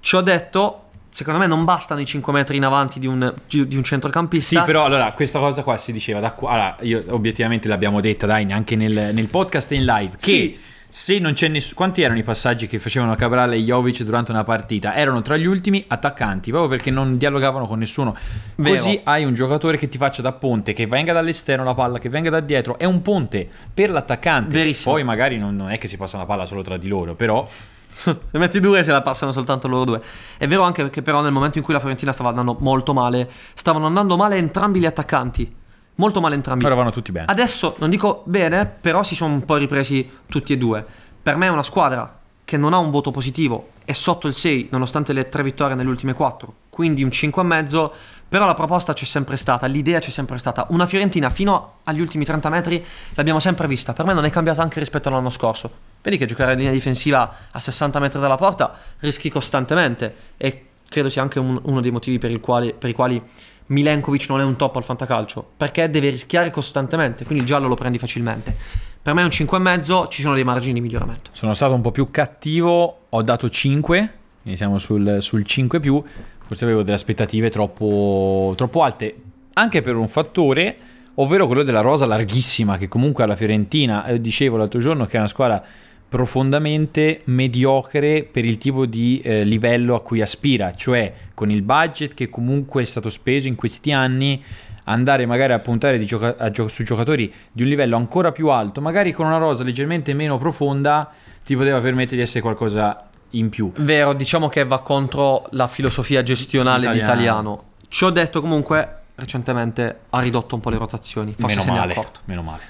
Ciò detto, secondo me non bastano i 5 metri in avanti di un, di un centrocampista. Sì, però allora questa cosa qua si diceva da qua. Allora, io obiettivamente l'abbiamo detta, dai, anche nel, nel podcast e in live. Che Sì. se non c'è nessuno. Quanti erano i passaggi che facevano Cabral e Jovic durante una partita? Erano tra gli ultimi attaccanti, proprio perché non dialogavano con nessuno. Vero. Così hai un giocatore che ti faccia da ponte, che venga dall'esterno la palla, che venga da dietro. È un ponte per l'attaccante. Verissimo. Poi magari non, non è che si passa la palla solo tra di loro, però. *laughs* Se metti due se la passano soltanto loro due. È vero anche perché però nel momento in cui la Fiorentina stava andando molto male, stavano andando male entrambi gli attaccanti. Molto male entrambi. Però vanno tutti bene. Adesso non dico bene, però si sono un po' ripresi tutti e due. Per me è una squadra che non ha un voto positivo, è sotto il 6 nonostante le tre vittorie nelle ultime 4, quindi un 5,5, però la proposta c'è sempre stata, l'idea c'è sempre stata. Una Fiorentina fino agli ultimi 30 metri l'abbiamo sempre vista, per me non è cambiata anche rispetto all'anno scorso. Vedi che giocare in linea difensiva a 60 metri dalla porta rischi costantemente e credo sia anche un- uno dei motivi per, il quali- per i quali Milenkovic non è un top al fantacalcio, perché deve rischiare costantemente, quindi il giallo lo prendi facilmente. Per me è un 5,5, ci sono dei margini di miglioramento. Sono stato un po' più cattivo, ho dato 5, quindi siamo sul, sul 5 più, forse avevo delle aspettative troppo, troppo alte, anche per un fattore, ovvero quello della rosa larghissima, che comunque alla Fiorentina, eh, dicevo l'altro giorno che è una squadra profondamente mediocre per il tipo di eh, livello a cui aspira, cioè con il budget che comunque è stato speso in questi anni andare magari a puntare gioca- a gio- su giocatori di un livello ancora più alto, magari con una rosa leggermente meno profonda, ti poteva permettere di essere qualcosa in più. Vero, diciamo che va contro la filosofia gestionale di Italiano. Italiano. Ci ho detto comunque, recentemente ha ridotto un po' le rotazioni. Forse meno se ne è male, accorto. meno male.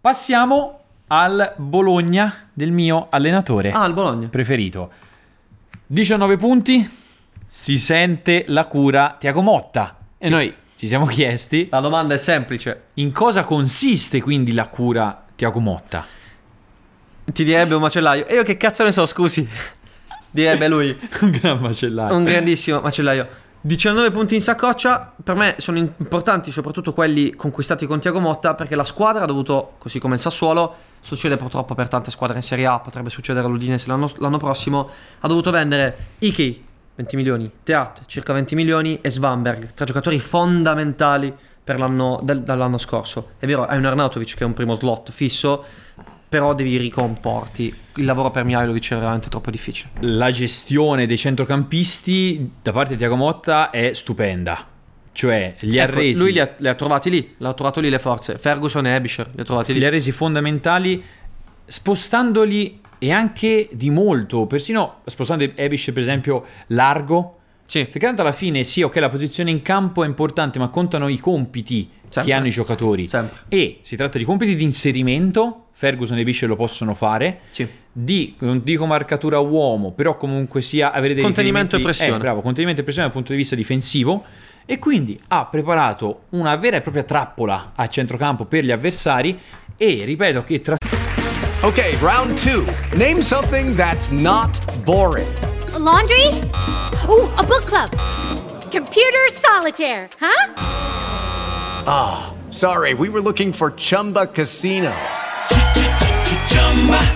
Passiamo al Bologna del mio allenatore Ah, il Bologna. preferito. 19 punti, si sente la cura Tiago Motta. E noi ci siamo chiesti La domanda è semplice. in cosa consiste quindi la cura Tiago Motta. Ti direbbe un macellaio. E io che cazzo ne so, scusi. direbbe lui. *laughs* Un gran macellaio. Un grandissimo macellaio. 19 punti in saccoccia, per me sono importanti soprattutto quelli conquistati con Tiago Motta perché la squadra ha dovuto, così come il Sassuolo, succede purtroppo per tante squadre in Serie A, potrebbe succedere all'Udinese l'anno, l'anno prossimo, ha dovuto vendere Iki, 20 milioni, Teat, circa 20 milioni e Svanberg, tre giocatori fondamentali per l'anno, del- dall'anno scorso. È vero, hai un Arnautovic che è un primo slot fisso, però devi ricomporti. Il lavoro per Mihailovic è veramente troppo difficile. La gestione dei centrocampisti da parte di Tiago Motta è stupenda. Cioè, li ha Ecco, resi Lui li ha, li ha trovati lì, li ha trovato lì le forze. Ferguson e Abisher li ha trovati li ha lì. resi fondamentali spostandoli e anche di molto, persino spostando Ebish per esempio largo. Sì. Perché tanto alla fine sì, ok, la posizione in campo è importante, ma contano i compiti Sempre. che hanno i giocatori. Sempre. E si tratta di compiti di inserimento, Ferguson e Bisce lo possono fare, Sì. di, non dico marcatura uomo, però comunque sia avere dei Contenimento e pressione. Eh, bravo, contenimento e pressione dal punto di vista difensivo. E quindi ha preparato una vera e propria trappola a centrocampo per gli avversari. E ripeto che tra Okay, round two. Name something that's not boring. A laundry? Ooh, a book club. Computer solitaire, huh? Ah, sorry, we were looking for Chumba Casino.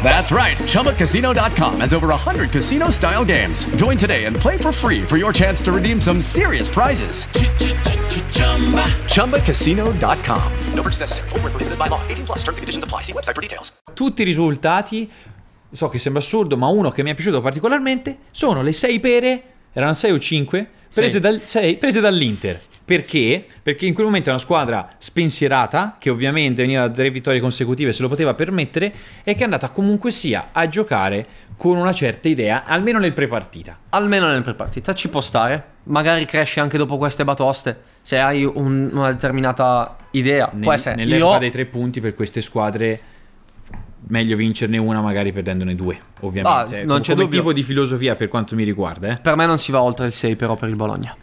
That's right. ChumbaCasino.com has over 100 casino style games. Join today and play for free for your chance to redeem some serious prizes. ChumbaCasino.com. No purchase necessary. Where prohibited by law. 18 plus terms and conditions apply. See website for details. tutti i risultati, so che sembra assurdo, ma uno che mi è piaciuto particolarmente, sono le 6 pere, erano 6 o 5, prese, dal- sei, prese dall'Inter. Perché? Perché in quel momento è una squadra spensierata, che ovviamente veniva da tre vittorie consecutive, se lo poteva permettere, e che è andata comunque sia a giocare con una certa idea, almeno nel prepartita. Almeno nel prepartita ci può stare. Magari cresci anche dopo queste batoste. Se hai un- una determinata idea. può Nel, essere. nell'epoca Io- dei tre punti per queste squadre meglio vincerne una magari perdendone due ovviamente Ah, non come- c'è come dubbio. tipo di filosofia per quanto mi riguarda eh. Per me non si va oltre il 6 però per il Bologna.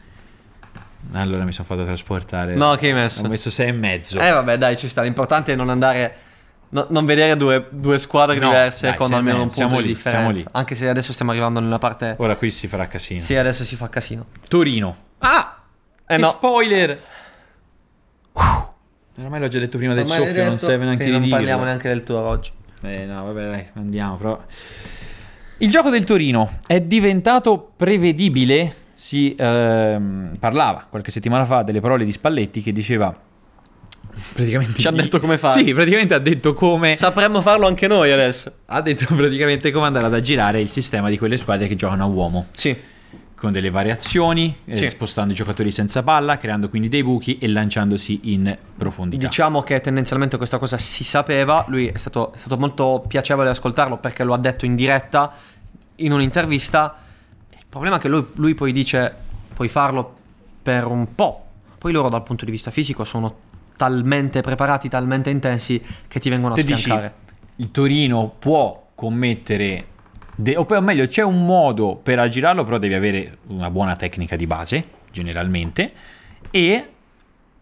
Allora mi sono fatto trasportare No, che hai messo? ho messo sei e mezzo Eh vabbè dai ci sta. L'importante è non andare... no- non vedere due, due squadre No, diverse dai, con almeno un punto siamo di lì, differenza. lì. Anche se adesso stiamo arrivando nella parte... ora qui si farà casino Sì, adesso si fa casino. Torino ah Eh no. spoiler ormai l'ho già detto prima del soffio non serve neanche di non parliamo dirlo neanche del tuo oggi. eh no vabbè dai andiamo però Il gioco del Torino è diventato prevedibile? Si ehm, parlava qualche settimana fa delle parole di Spalletti che diceva praticamente *laughs* Ci ha detto come fare. Sì, praticamente ha detto come Sapremmo farlo anche noi adesso. ha detto praticamente come andare ad aggirare il sistema di quelle squadre che giocano a uomo. Sì. Con delle variazioni, eh, Sì. spostando i giocatori senza palla, creando quindi dei buchi e lanciandosi in profondità. Diciamo che tendenzialmente questa cosa si sapeva, lui è stato, è stato molto piacevole ascoltarlo perché lo ha detto in diretta in un'intervista. Il problema è che lui, lui poi dice puoi farlo per un po', poi loro dal punto di vista fisico sono talmente preparati, talmente intensi che ti vengono a Te dici, sfiancare. il Torino può commettere, de- o, meglio, c'è un modo per aggirarlo, però devi avere una buona tecnica di base, generalmente, e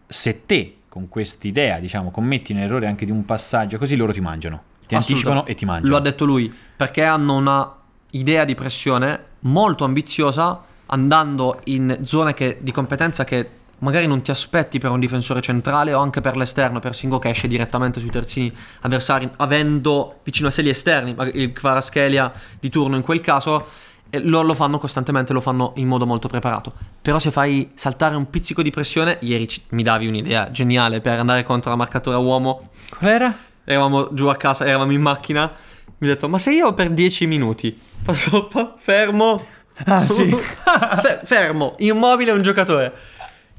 se te con quest'idea, diciamo, commetti un errore anche di un passaggio, così loro ti mangiano, ti anticipano e ti mangiano. Lo ha detto lui, perché hanno una idea di pressione molto ambiziosa, andando in zone che- di competenza che magari non ti aspetti per un difensore centrale o anche per l'esterno, per Singo che esce direttamente sui terzini avversari, avendo vicino a sé gli esterni, il Kvaraschelia di turno in quel caso, e lo, lo fanno costantemente, lo fanno in modo molto preparato. Però se fai saltare un pizzico di pressione, ieri ci- mi davi un'idea geniale per andare contro la marcatura uomo. Qual era? Eravamo giù a casa, eravamo in macchina. Mi ho detto, ma se io per 10 minuti *laughs* passo pa- fermo. Ah, sì. *laughs* Fe- fermo, immobile un giocatore.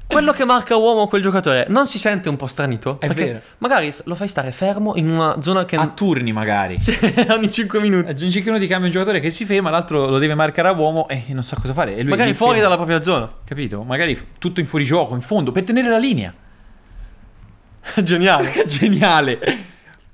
Quello che marca uomo quel giocatore non si sente un po' stranito? È Perché vero. Magari lo fai stare fermo in una zona che. A turni magari. *laughs* Sì, ogni 5 minuti. In 5 minuti cambia un giocatore che si ferma, l'altro lo deve marcare a uomo e non sa cosa fare. E lui Magari fuori fermo. dalla propria zona. Capito? Magari f- tutto in fuorigioco, in fondo, per tenere la linea. Geniale. Geniale.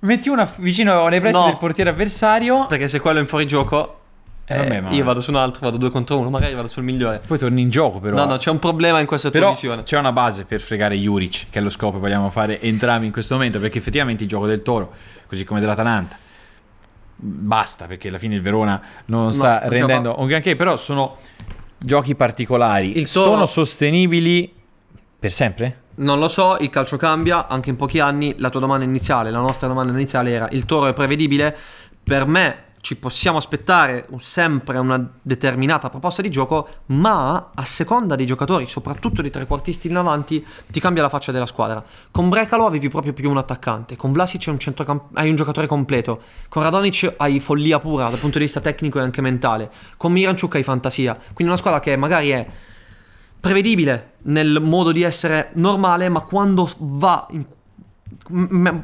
Metti una f- vicino nei pressi No. del portiere avversario. Perché se quello è in fuorigioco. Eh, vabbè, eh, ma- Io vado su un altro, vado due contro uno, magari vado sul migliore. Poi torni in gioco, però. No, no, c'è un problema in questa tua Però visione. c'è una base per fregare Juric, che è lo scopo che vogliamo fare entrambi in questo momento, perché effettivamente il gioco del Toro, così come dell'Atalanta, basta, perché alla fine il Verona non sta non ce la rendendo un granché, però sono giochi particolari. Il Toro- Sono sostenibili per sempre? Non lo so, il calcio cambia anche in pochi anni. La tua domanda iniziale, la nostra domanda iniziale era: il toro è prevedibile? Per me ci possiamo aspettare sempre una determinata proposta di gioco, ma a seconda dei giocatori, soprattutto dei trequartisti in avanti, ti cambia la faccia della squadra. Con Brecalo avevi proprio più un attaccante, con Vlasic un, centrocamp- hai un giocatore completo, con Radonic hai follia pura dal punto di vista tecnico e anche mentale, con Miranciuk hai fantasia. Quindi una squadra che magari è prevedibile nel modo di essere normale, ma quando va in-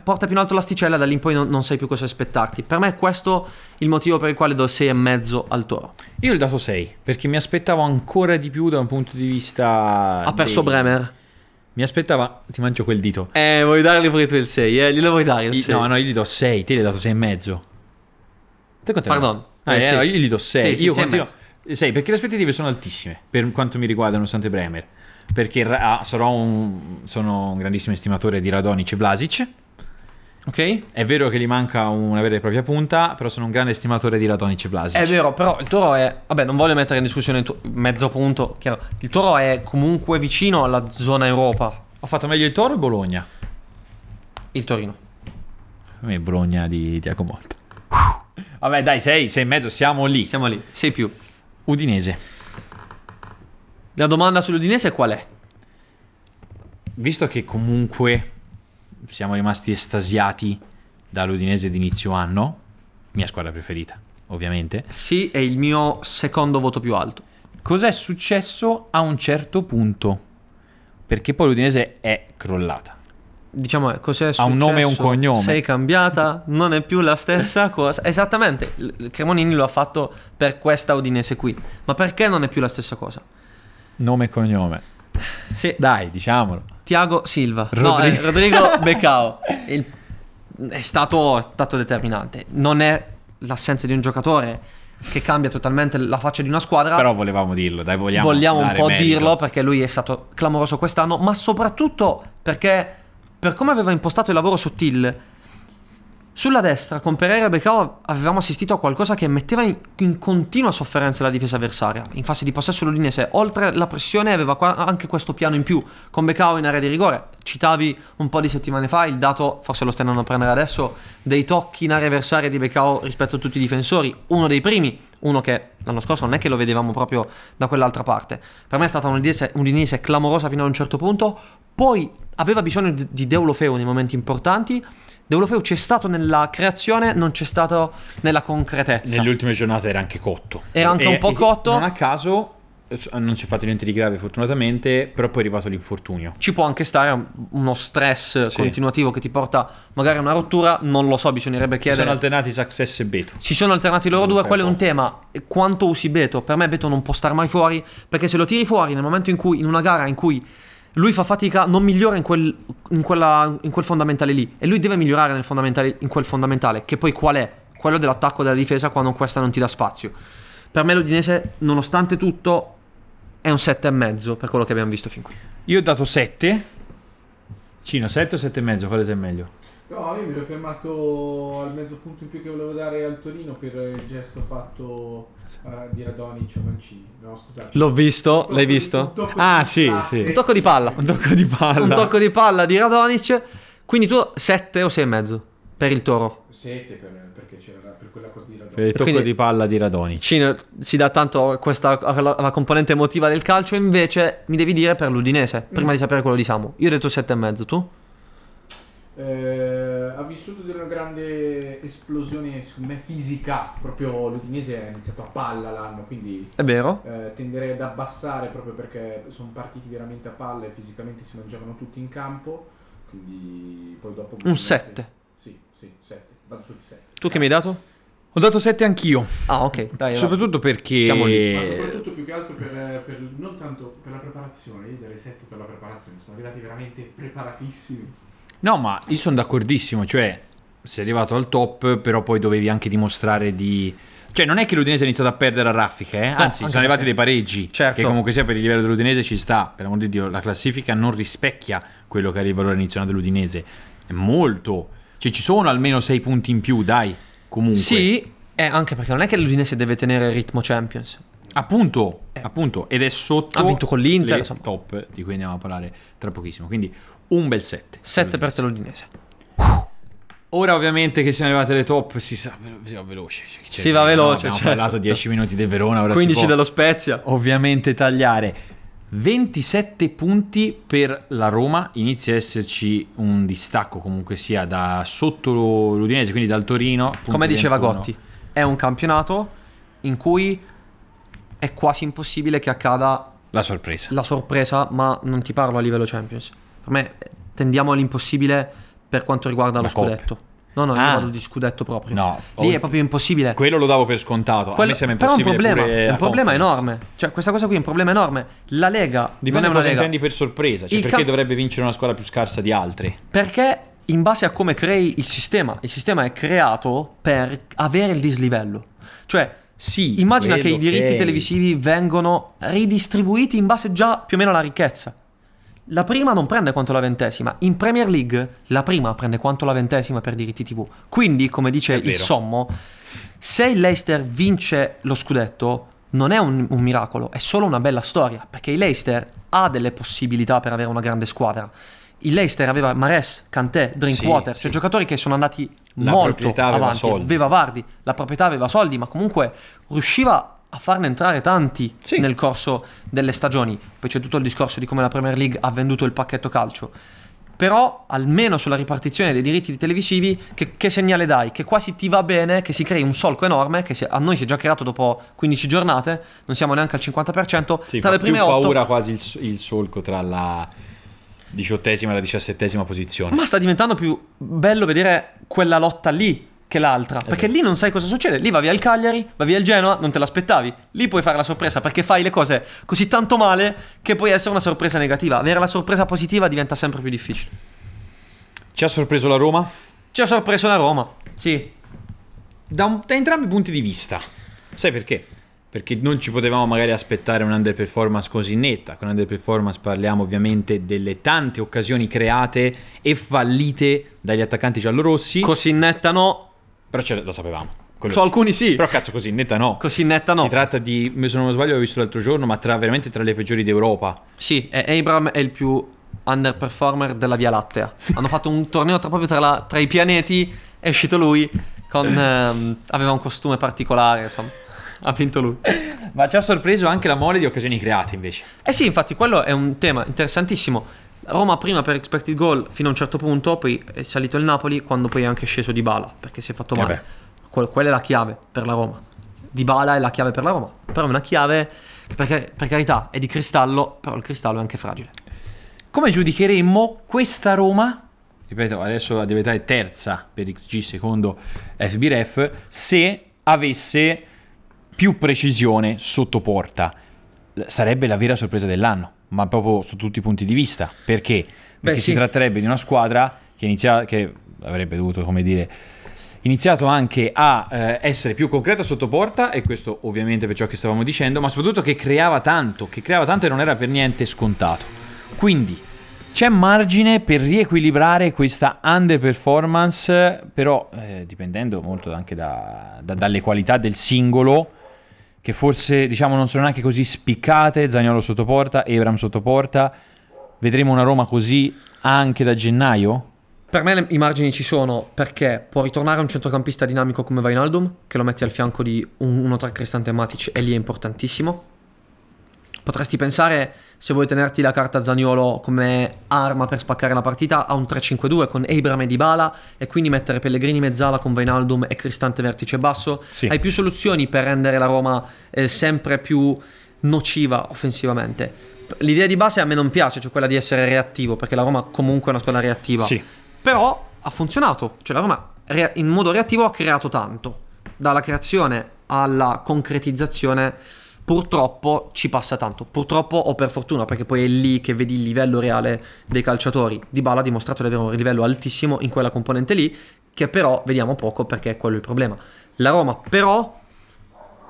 porta più in alto l'asticella, da lì in poi non, non sai più cosa aspettarti. Per me è questo il motivo per il quale do 6,5 al toro. Io gli ho dato 6, perché mi aspettavo ancora di più da un punto di vista... Ha perso dei- Bremer. Mi aspettava... Ti mangio quel dito. Eh, vuoi dargli pure tu il 6, eh? Glielo vuoi dare il I- 6? No, no, io gli do 6, te gli hai dato 6 e mezzo. Te quanto Pardon. Ah, Eh, eh, no, io gli do 6. Sì, io continuo... 6, perché le aspettative sono altissime per quanto mi riguarda nonostante Bremer. Perché ah, sarò un, sono un grandissimo estimatore di Radonic e Vlasic. Ok? È vero che gli manca una vera e propria punta, però sono un grande estimatore di Radonic e Vlasic. È vero, però il toro è. Vabbè, non voglio mettere in discussione il tuo- mezzo punto. Chiaro. Il toro è comunque vicino alla zona Europa. Ho fatto meglio il Toro e Bologna. Il Torino. A me Bologna di Diacomotta. Vabbè, dai, 6, 6 e mezzo, siamo lì. Siamo lì, 6 più. Udinese. La domanda sull'Udinese qual è? Visto che comunque siamo rimasti estasiati dall'Udinese di inizio anno, mia squadra preferita, ovviamente. Sì, è il mio secondo voto più alto. Cos'è successo a un certo punto? Perché poi l'Udinese è crollata. Diciamo, cos'è Ha un nome e un successo? cognome. Sei cambiata, non è più la stessa *laughs* cosa. Esattamente, Cremonini lo ha fatto per questa Udinese qui. Ma perché non è più la stessa cosa? Nome e cognome. Sì. Dai, diciamolo. Tiago Silva. No, Rodrigo- eh, Rodrigo *laughs* Beccao. Il- è stato, stato determinante. Non è l'assenza di un giocatore che cambia totalmente la faccia di una squadra. Però volevamo dirlo, dai, vogliamo Vogliamo un po' merito. dirlo perché lui è stato clamoroso quest'anno, ma soprattutto perché per come aveva impostato il lavoro su Till, sulla destra con Pereira e Becao avevamo assistito a qualcosa che metteva in, in continua sofferenza la difesa avversaria. In fase di possesso l'Udinese, oltre la pressione, aveva qua- anche questo piano in più con Becao in area di rigore. Citavi un po' di settimane fa il dato, forse lo stanno a prendere adesso, dei tocchi in area avversaria di Becao rispetto a tutti i difensori, uno dei primi. Uno che l'anno scorso non è che lo vedevamo proprio da quell'altra parte. Per me è stata un'Udinese, un'Udinese clamorosa fino a un certo punto, poi aveva bisogno di, Deulofeu nei momenti importanti. Deulofeu c'è stato nella creazione, non c'è stato nella concretezza. Nelle ultime giornate era anche cotto. Era anche E- un po' e cotto. Non a caso non si è fatto niente di grave fortunatamente, però poi è arrivato l'infortunio. Ci può anche stare un- uno stress Sì. continuativo che ti porta magari a una rottura, non lo so, bisognerebbe Si chiedere. sono alternati Success e Beto. Si sono alternati loro due, Fai quello è un tema. Quanto usi Beto? Per me Beto non può star mai fuori, perché se lo tiri fuori nel momento in cui, in una gara in cui lui fa fatica, non migliora in quel, in quella- in quel fondamentale lì. E lui deve migliorare nel fondamentale, in quel fondamentale, che poi qual è? Quello dell'attacco e della difesa quando questa non ti dà spazio. Per me l'Udinese, nonostante tutto, è un 7,5 per quello che abbiamo visto fin qui. Io ho dato 7. Cino, 7 o 7 e mezzo? Quale sei meglio? No, io mi ero fermato al mezzo punto in più che volevo dare al Torino per il gesto fatto eh, di Radonic a Mancini. No, scusate. L'ho visto, l'hai visto? Ah, di sì, sì. Un tocco di palla. Un tocco di palla. Un tocco di palla di Radonic. Quindi tu 7 o 6,5 per il Toro. Sette per, perché c'era per quella cosa di Radonic. Per il tocco Quindi- di palla di Radonic. Cino si dà tanto questa alla, alla componente emotiva del calcio, invece mi devi dire per l'Udinese, prima di sapere quello di Samu. Io ho detto 7,5, tu? Eh, ha vissuto di una grande esplosione, secondo me, fisica. Proprio l'Udinese ha iniziato a palla l'anno, quindi È vero? eh, tenderei ad abbassare proprio perché sono partiti veramente a palla e fisicamente si mangiavano tutti in campo. Quindi poi dopo... Un 7. Sì, sì, 7. Vado sul 7. Tu che mi hai dato? Ho dato 7 anch'io. Ah, ok, dai. va. Soprattutto perché Siamo lì. Ma soprattutto più che altro per, per- non tanto per la preparazione, io darei 7 per la preparazione, sono arrivati veramente preparatissimi. No, ma io sono d'accordissimo, cioè sei arrivato al top, però poi dovevi anche dimostrare di cioè non è che l'Udinese ha iniziato a perdere a raffiche, eh? anzi anche sono arrivati dei pareggi, Certo. che comunque sia per il livello dell'Udinese ci sta, per amor di Dio, la classifica non rispecchia quello che era il valore iniziale dell'Udinese, è molto, cioè ci sono almeno 6 punti in più, dai, comunque. Sì, eh, anche perché non è che l'Udinese deve tenere il ritmo Champions. Appunto, appunto, ed è sotto Ha vinto con l'Inter, le top di cui andiamo a parlare tra pochissimo, quindi un bel 7. 7 per te l'Udinese. Ora ovviamente che siamo arrivati alle top si, sa, si va veloce. Cioè, Si va no, veloce, Abbiamo certo. parlato 10 minuti del Verona, ora 15 si può dello Spezia. ovviamente tagliare. 27 punti per la Roma, inizia a esserci un distacco comunque sia da sotto l'Udinese, quindi dal Torino. Come diceva 21. Gotti, è un campionato in cui è quasi impossibile che accada La sorpresa. la sorpresa, ma non ti parlo a livello Champions. Per me tendiamo all'impossibile per quanto riguarda lo La Coppa. scudetto. No, no, io Ah. vado di scudetto proprio. No, Lì è proprio impossibile. Quello lo davo per scontato. Quello- a me sembra però è un impossibile problema, è un problema enorme. Cioè, questa cosa qui è un problema enorme. La Lega Dipende una cosa Lega. intendi per sorpresa, cioè Il perché cam- dovrebbe vincere una squadra più scarsa di altri. Perché in base a come crei il sistema, il sistema è creato per avere il dislivello. Cioè, Sì, immagina che i diritti ok. televisivi vengono ridistribuiti in base già più o meno alla ricchezza. La prima non prende quanto la ventesima. In Premier League la prima prende quanto la ventesima per diritti TV. Quindi, come dice il sommo, se il Leicester vince lo scudetto, non è un, un miracolo, è solo una bella storia. Perché il Leicester ha delle possibilità per avere una grande squadra. Il Leicester aveva Mares, Kanté, Drinkwater, Sì, cioè sì. giocatori che sono andati La molto aveva avanti. soldi. Aveva Vardi, la proprietà aveva soldi, ma comunque riusciva a farne entrare tanti Sì. nel corso delle stagioni. Poi c'è tutto il discorso di come la Premier League ha venduto il pacchetto calcio. Però almeno sulla ripartizione dei diritti televisivi, che, che segnale dai? Che quasi ti va bene, che si crei un solco enorme, che si- a noi si è già creato dopo 15 giornate, non siamo neanche al 50%. Sì, tra le prime più 8 paura quasi il, il solco tra la diciottesima e la diciassettesima posizione. Ma sta diventando più bello vedere quella lotta lì che l'altra. Perché lì non sai cosa succede. Lì va via il Cagliari, va via il Genoa, non te l'aspettavi. Lì puoi fare la sorpresa perché fai le cose così tanto male che puoi essere una sorpresa negativa. Avere la sorpresa positiva diventa sempre più difficile. Ci ha sorpreso la Roma? Ci ha sorpreso la Roma. Sì. Da, un- da entrambi i punti di vista. Sai perché? Perché non ci potevamo magari aspettare un'underperformance così netta. Con underperformance parliamo ovviamente delle tante occasioni create e fallite dagli attaccanti giallorossi. Così netta no. Però ce lo sapevamo. Quello Su sì. alcuni sì. Però cazzo così netta no. Così netta no. Si tratta di, se non sbaglio, l'ho visto l'altro giorno, ma tra, veramente tra le peggiori d'Europa. Sì, e Abram è il più underperformer della Via Lattea. Hanno fatto un torneo tra, proprio tra, la- tra i pianeti. È uscito lui. Con, ehm, aveva un costume particolare, insomma. ha vinto lui. Ma ci ha sorpreso anche la mole di occasioni create invece. Eh sì, infatti quello è un tema interessantissimo. Roma prima per expected goal fino a un certo punto, poi è salito il Napoli quando poi è anche sceso di Bala perché si è fatto male. Eh Que- quella è la chiave per la Roma. Di Bala è la chiave per la Roma, però è una chiave che per, per carità è di cristallo, però il cristallo è anche fragile. Come giudicheremmo questa Roma? Ripeto, adesso è terza per XG secondo FBref, se avesse più precisione sotto porta. Sarebbe la vera sorpresa dell'anno, ma proprio su tutti i punti di vista. Perché? Perché si sì. tratterebbe di una squadra che, inizia- che avrebbe dovuto, come dire, iniziato anche a eh, essere più concreta sotto porta e questo ovviamente per ciò che stavamo dicendo, ma soprattutto che creava tanto, che creava tanto e non era per niente scontato. Quindi c'è margine per riequilibrare questa underperformance, però eh, dipendendo molto anche da- da- dalle qualità del singolo, che forse diciamo non sono neanche così spiccate, Zagnolo sotto porta, Ebram sotto porta, vedremo una Roma così anche da gennaio? Per me le- i margini ci sono perché può ritornare un centrocampista dinamico come Vainaldum, che lo metti al fianco di un- uno tra Cristante e Matic e lì è importantissimo. Potresti pensare, se vuoi tenerti la carta Zaniolo come arma per spaccare la partita, a un 3-5-2 con Abram e Dybala e quindi mettere Pellegrini mezzala con Vainaldum e Cristante vertice basso. Sì. Hai più soluzioni per rendere la Roma eh, sempre più nociva offensivamente. L'idea di base a me non piace, cioè quella di essere reattivo, perché la Roma comunque è una squadra reattiva. Sì. Però ha funzionato, cioè la Roma in modo reattivo ha creato tanto. Dalla creazione alla concretizzazione purtroppo ci passa tanto. Purtroppo o per fortuna, perché poi è lì che vedi il livello reale dei calciatori. Dybala ha dimostrato di avere un livello altissimo in quella componente lì, che però vediamo poco perché è quello il problema. La Roma però,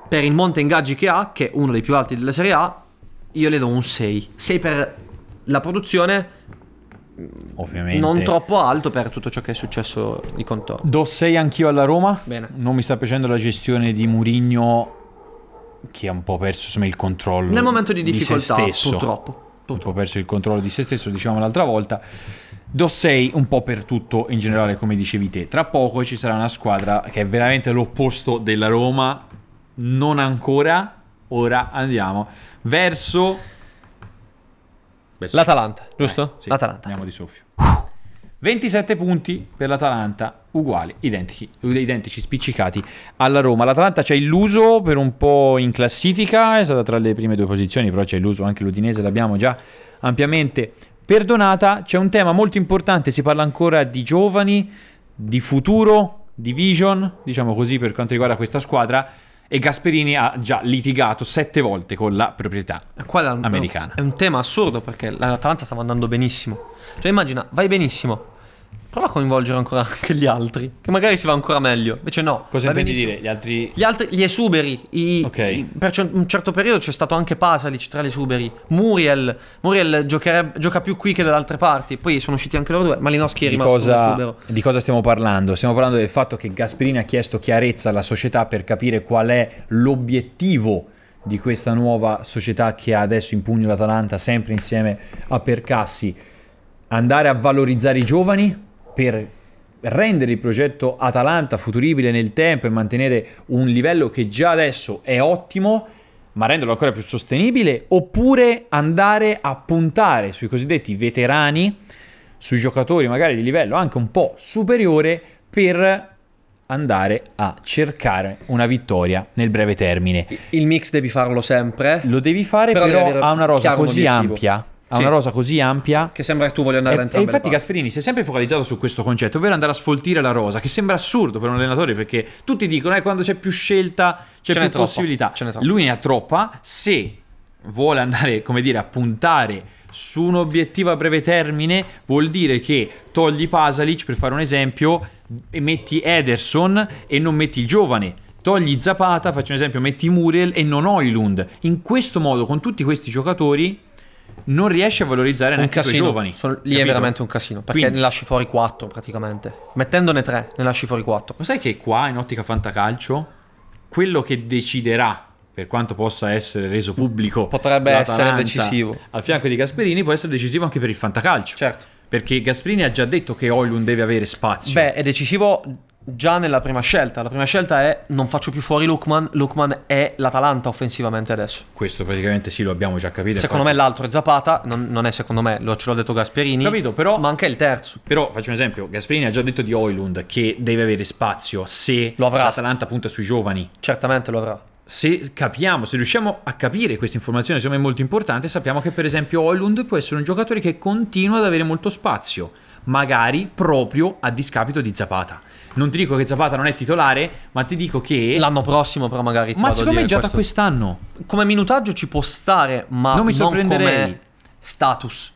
per il monte ingaggi che ha, che è uno dei più alti della Serie A, io le do un 6. 6 per la produzione, Ovviamente. non troppo alto per tutto ciò che è successo di contorno. Do 6 anch'io alla Roma. Bene. Non mi sta piacendo la gestione di Murigno che ha un po' perso insomma, il controllo Nel momento di se difficoltà, stesso. purtroppo. Un po' perso il controllo di se stesso, diciamo l'altra volta. Do 6 un po' per tutto in generale, come dicevi te. Tra poco ci sarà una squadra che è veramente l'opposto della Roma. Non ancora. Ora andiamo verso L'Atalanta, giusto? Eh, sì, L'Atalanta. Andiamo di soffio. 27 punti per l'Atalanta, uguali, identici, identici, spiccicati alla Roma. L'Atalanta ci ha illuso per un po' in classifica, è stata tra le prime due posizioni, però ci ha illuso anche l'Udinese, l'abbiamo già ampiamente perdonata. C'è un tema molto importante, si parla ancora di giovani, di futuro, di vision, diciamo così, per quanto riguarda questa squadra. E Gasperini ha già litigato sette volte con la proprietà americana. È un tema assurdo perché l'Atalanta stava andando benissimo. Cioè immagina, vai benissimo. Prova a coinvolgere ancora anche gli altri, che magari si va ancora meglio. Invece no. Cosa intendi benissimo. dire? Gli altri Gli altri, gli esuberi, i- Ok. i- per un certo periodo c'è stato anche Pasalic tra gli esuberi, Muriel, Muriel gioca più qui che dalle altre parti, poi sono usciti anche loro due, Malinowski è rimasto cosa, esubero. di cosa stiamo parlando? Stiamo parlando del fatto che Gasperini ha chiesto chiarezza alla società per capire qual è l'obiettivo di questa nuova società che ha adesso in pugno l'Atalanta, sempre insieme a Percassi. Andare a valorizzare i giovani per rendere il progetto Atalanta futuribile nel tempo e mantenere un livello che già adesso è ottimo, ma renderlo ancora più sostenibile, oppure andare a puntare sui cosiddetti veterani, sui giocatori magari di livello anche un po' superiore per andare a cercare una vittoria nel breve termine. Il mix devi farlo sempre. Lo devi fare Però però, a una rosa così obiettivo. ampia, a Sì. una rosa così ampia Che sembra che tu voglia andare da e, e infatti. Gasperini si è sempre focalizzato su questo concetto, ovvero andare a sfoltire la rosa, che sembra assurdo per un allenatore perché tutti dicono eh, quando c'è più scelta c'è Ce più possibilità. Lui ne ha troppa, se vuole andare, come dire, a puntare su un obiettivo a breve termine, vuol dire che togli Pasalic, per fare un esempio, e metti Ederson e non metti il giovane. Togli Zapata, faccio un esempio, metti Muriel e non Oilund. In questo modo, con tutti questi giocatori, non riesci a valorizzare un neanche i giovani. Sono- lì è capito? veramente un casino. Perché Quindi- ne lasci fuori 4 praticamente. Mettendone 3, ne lasci fuori 4. Lo sai che qua in ottica fantacalcio quello che deciderà per quanto possa essere reso pubblico Potrebbe essere decisivo. al fianco di Gasperini può essere decisivo anche per il fantacalcio Certo. perché Gasperini ha già detto che Oilun deve avere spazio Beh, è decisivo già nella prima scelta. La prima scelta è non faccio più fuori Lukman, Lukman è l'Atalanta offensivamente adesso. Questo praticamente sì, lo abbiamo già capito. Secondo me infatti- l'altro è Zapata, non, non è secondo me, lo, ce l'ho detto Gasperini. Capito, però- Ma anche il terzo. Però faccio un esempio, Gasperini ha già detto di Oilund che deve avere spazio se Lo avrà. l'Atalanta punta sui giovani. Certamente lo avrà. Se capiamo, se riusciamo a capire questa informazione, secondo me è molto importante, sappiamo che per esempio Oilund può essere un giocatore che continua ad avere molto spazio, magari proprio a discapito di Zapata. Non ti dico che Zapata non è titolare, ma ti dico che... L'anno prossimo però magari ti Ma secondo me già da questo. quest'anno. Come minutaggio ci può stare, ma Non mi sorprenderei. come status.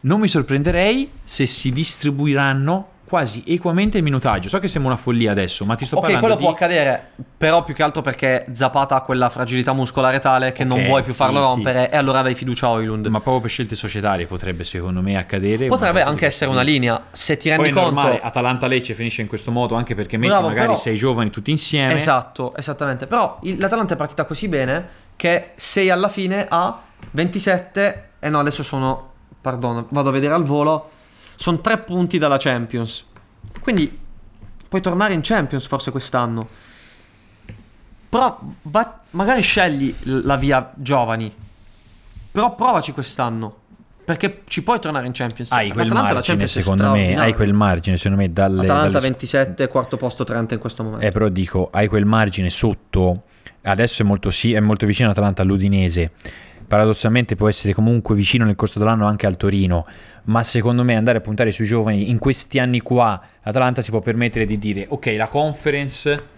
Non mi sorprenderei se si distribuiranno quasi equamente il minutaggio. So che sembra una follia adesso, ma ti sto ok, parlando quello di... può accadere, però più che altro perché Zapata ha quella fragilità muscolare tale che non Ok, vuoi più sì, farlo sì. rompere e allora dai fiducia a Oilund. Ma proprio per scelte societarie potrebbe secondo me accadere. Potrebbe anche essere una linea, se ti Poi rendi è conto... normale, Atalanta-Lecce finisce in questo modo anche perché metti Bravo, magari però- sei giovani tutti insieme. Esatto, esattamente. Però il- l'Atalanta è partita così bene che sei alla fine a 27 e no, adesso sono perdono, vado a vedere al volo. Sono tre punti dalla Champions. Quindi puoi tornare in Champions forse quest'anno. Però va- magari scegli la via giovani. Però provaci quest'anno. Perché ci puoi tornare in Champions. Hai quel L'Atalanta la margine, secondo me. Hai quel margine, secondo me, dalle. Atalanta dalle- 27, quarto posto 30 in questo momento. Eh, però dico, hai quel margine sotto. Adesso è molto, sì, è molto vicino Atalanta all'Udinese. Paradossalmente può essere comunque vicino nel corso dell'anno anche al Torino. Ma secondo me andare a puntare sui giovani in questi anni qua, l'Atalanta si può permettere di dire: Ok, la conference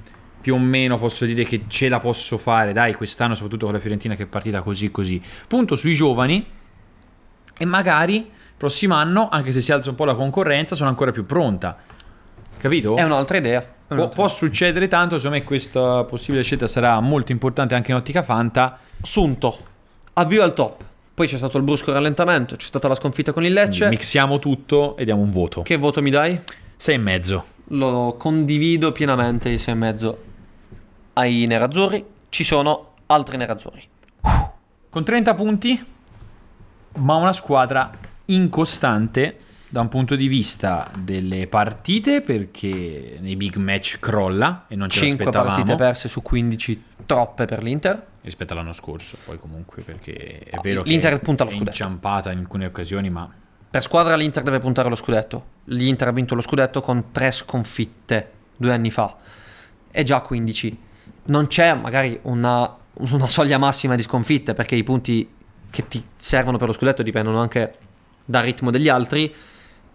più o meno posso dire che ce la posso fare. Dai, quest'anno, soprattutto con la Fiorentina che è partita così così. Punto sui giovani e magari prossimo anno, anche se si alza un po' la concorrenza, sono ancora più pronta. Capito? È un'altra idea. Può, può succedere tanto, secondo me questa possibile scelta sarà molto importante anche in ottica Fanta. Sunto, avvio al top. Poi c'è stato il brusco rallentamento, c'è stata la sconfitta con il Lecce. Mixiamo tutto e diamo un voto. Che voto mi dai? Sei e mezzo. Lo condivido pienamente il 6,5 ai nerazzurri. Ci sono altri nerazzurri. Con 30 punti, ma una squadra incostante da un punto di vista delle partite perché nei big match crolla e non ce 5 l'aspettavamo partite perse su 15, troppe per l'Inter. Rispetto all'anno scorso poi comunque perché è vero l'Inter che punta allo è scudetto. inciampata in alcune occasioni ma Per squadra l'Inter deve puntare allo scudetto. L'Inter ha vinto lo scudetto con tre sconfitte due anni fa. È già 15. Non c'è magari una, una soglia massima di sconfitte perché i punti che ti servono per lo scudetto dipendono anche dal ritmo degli altri.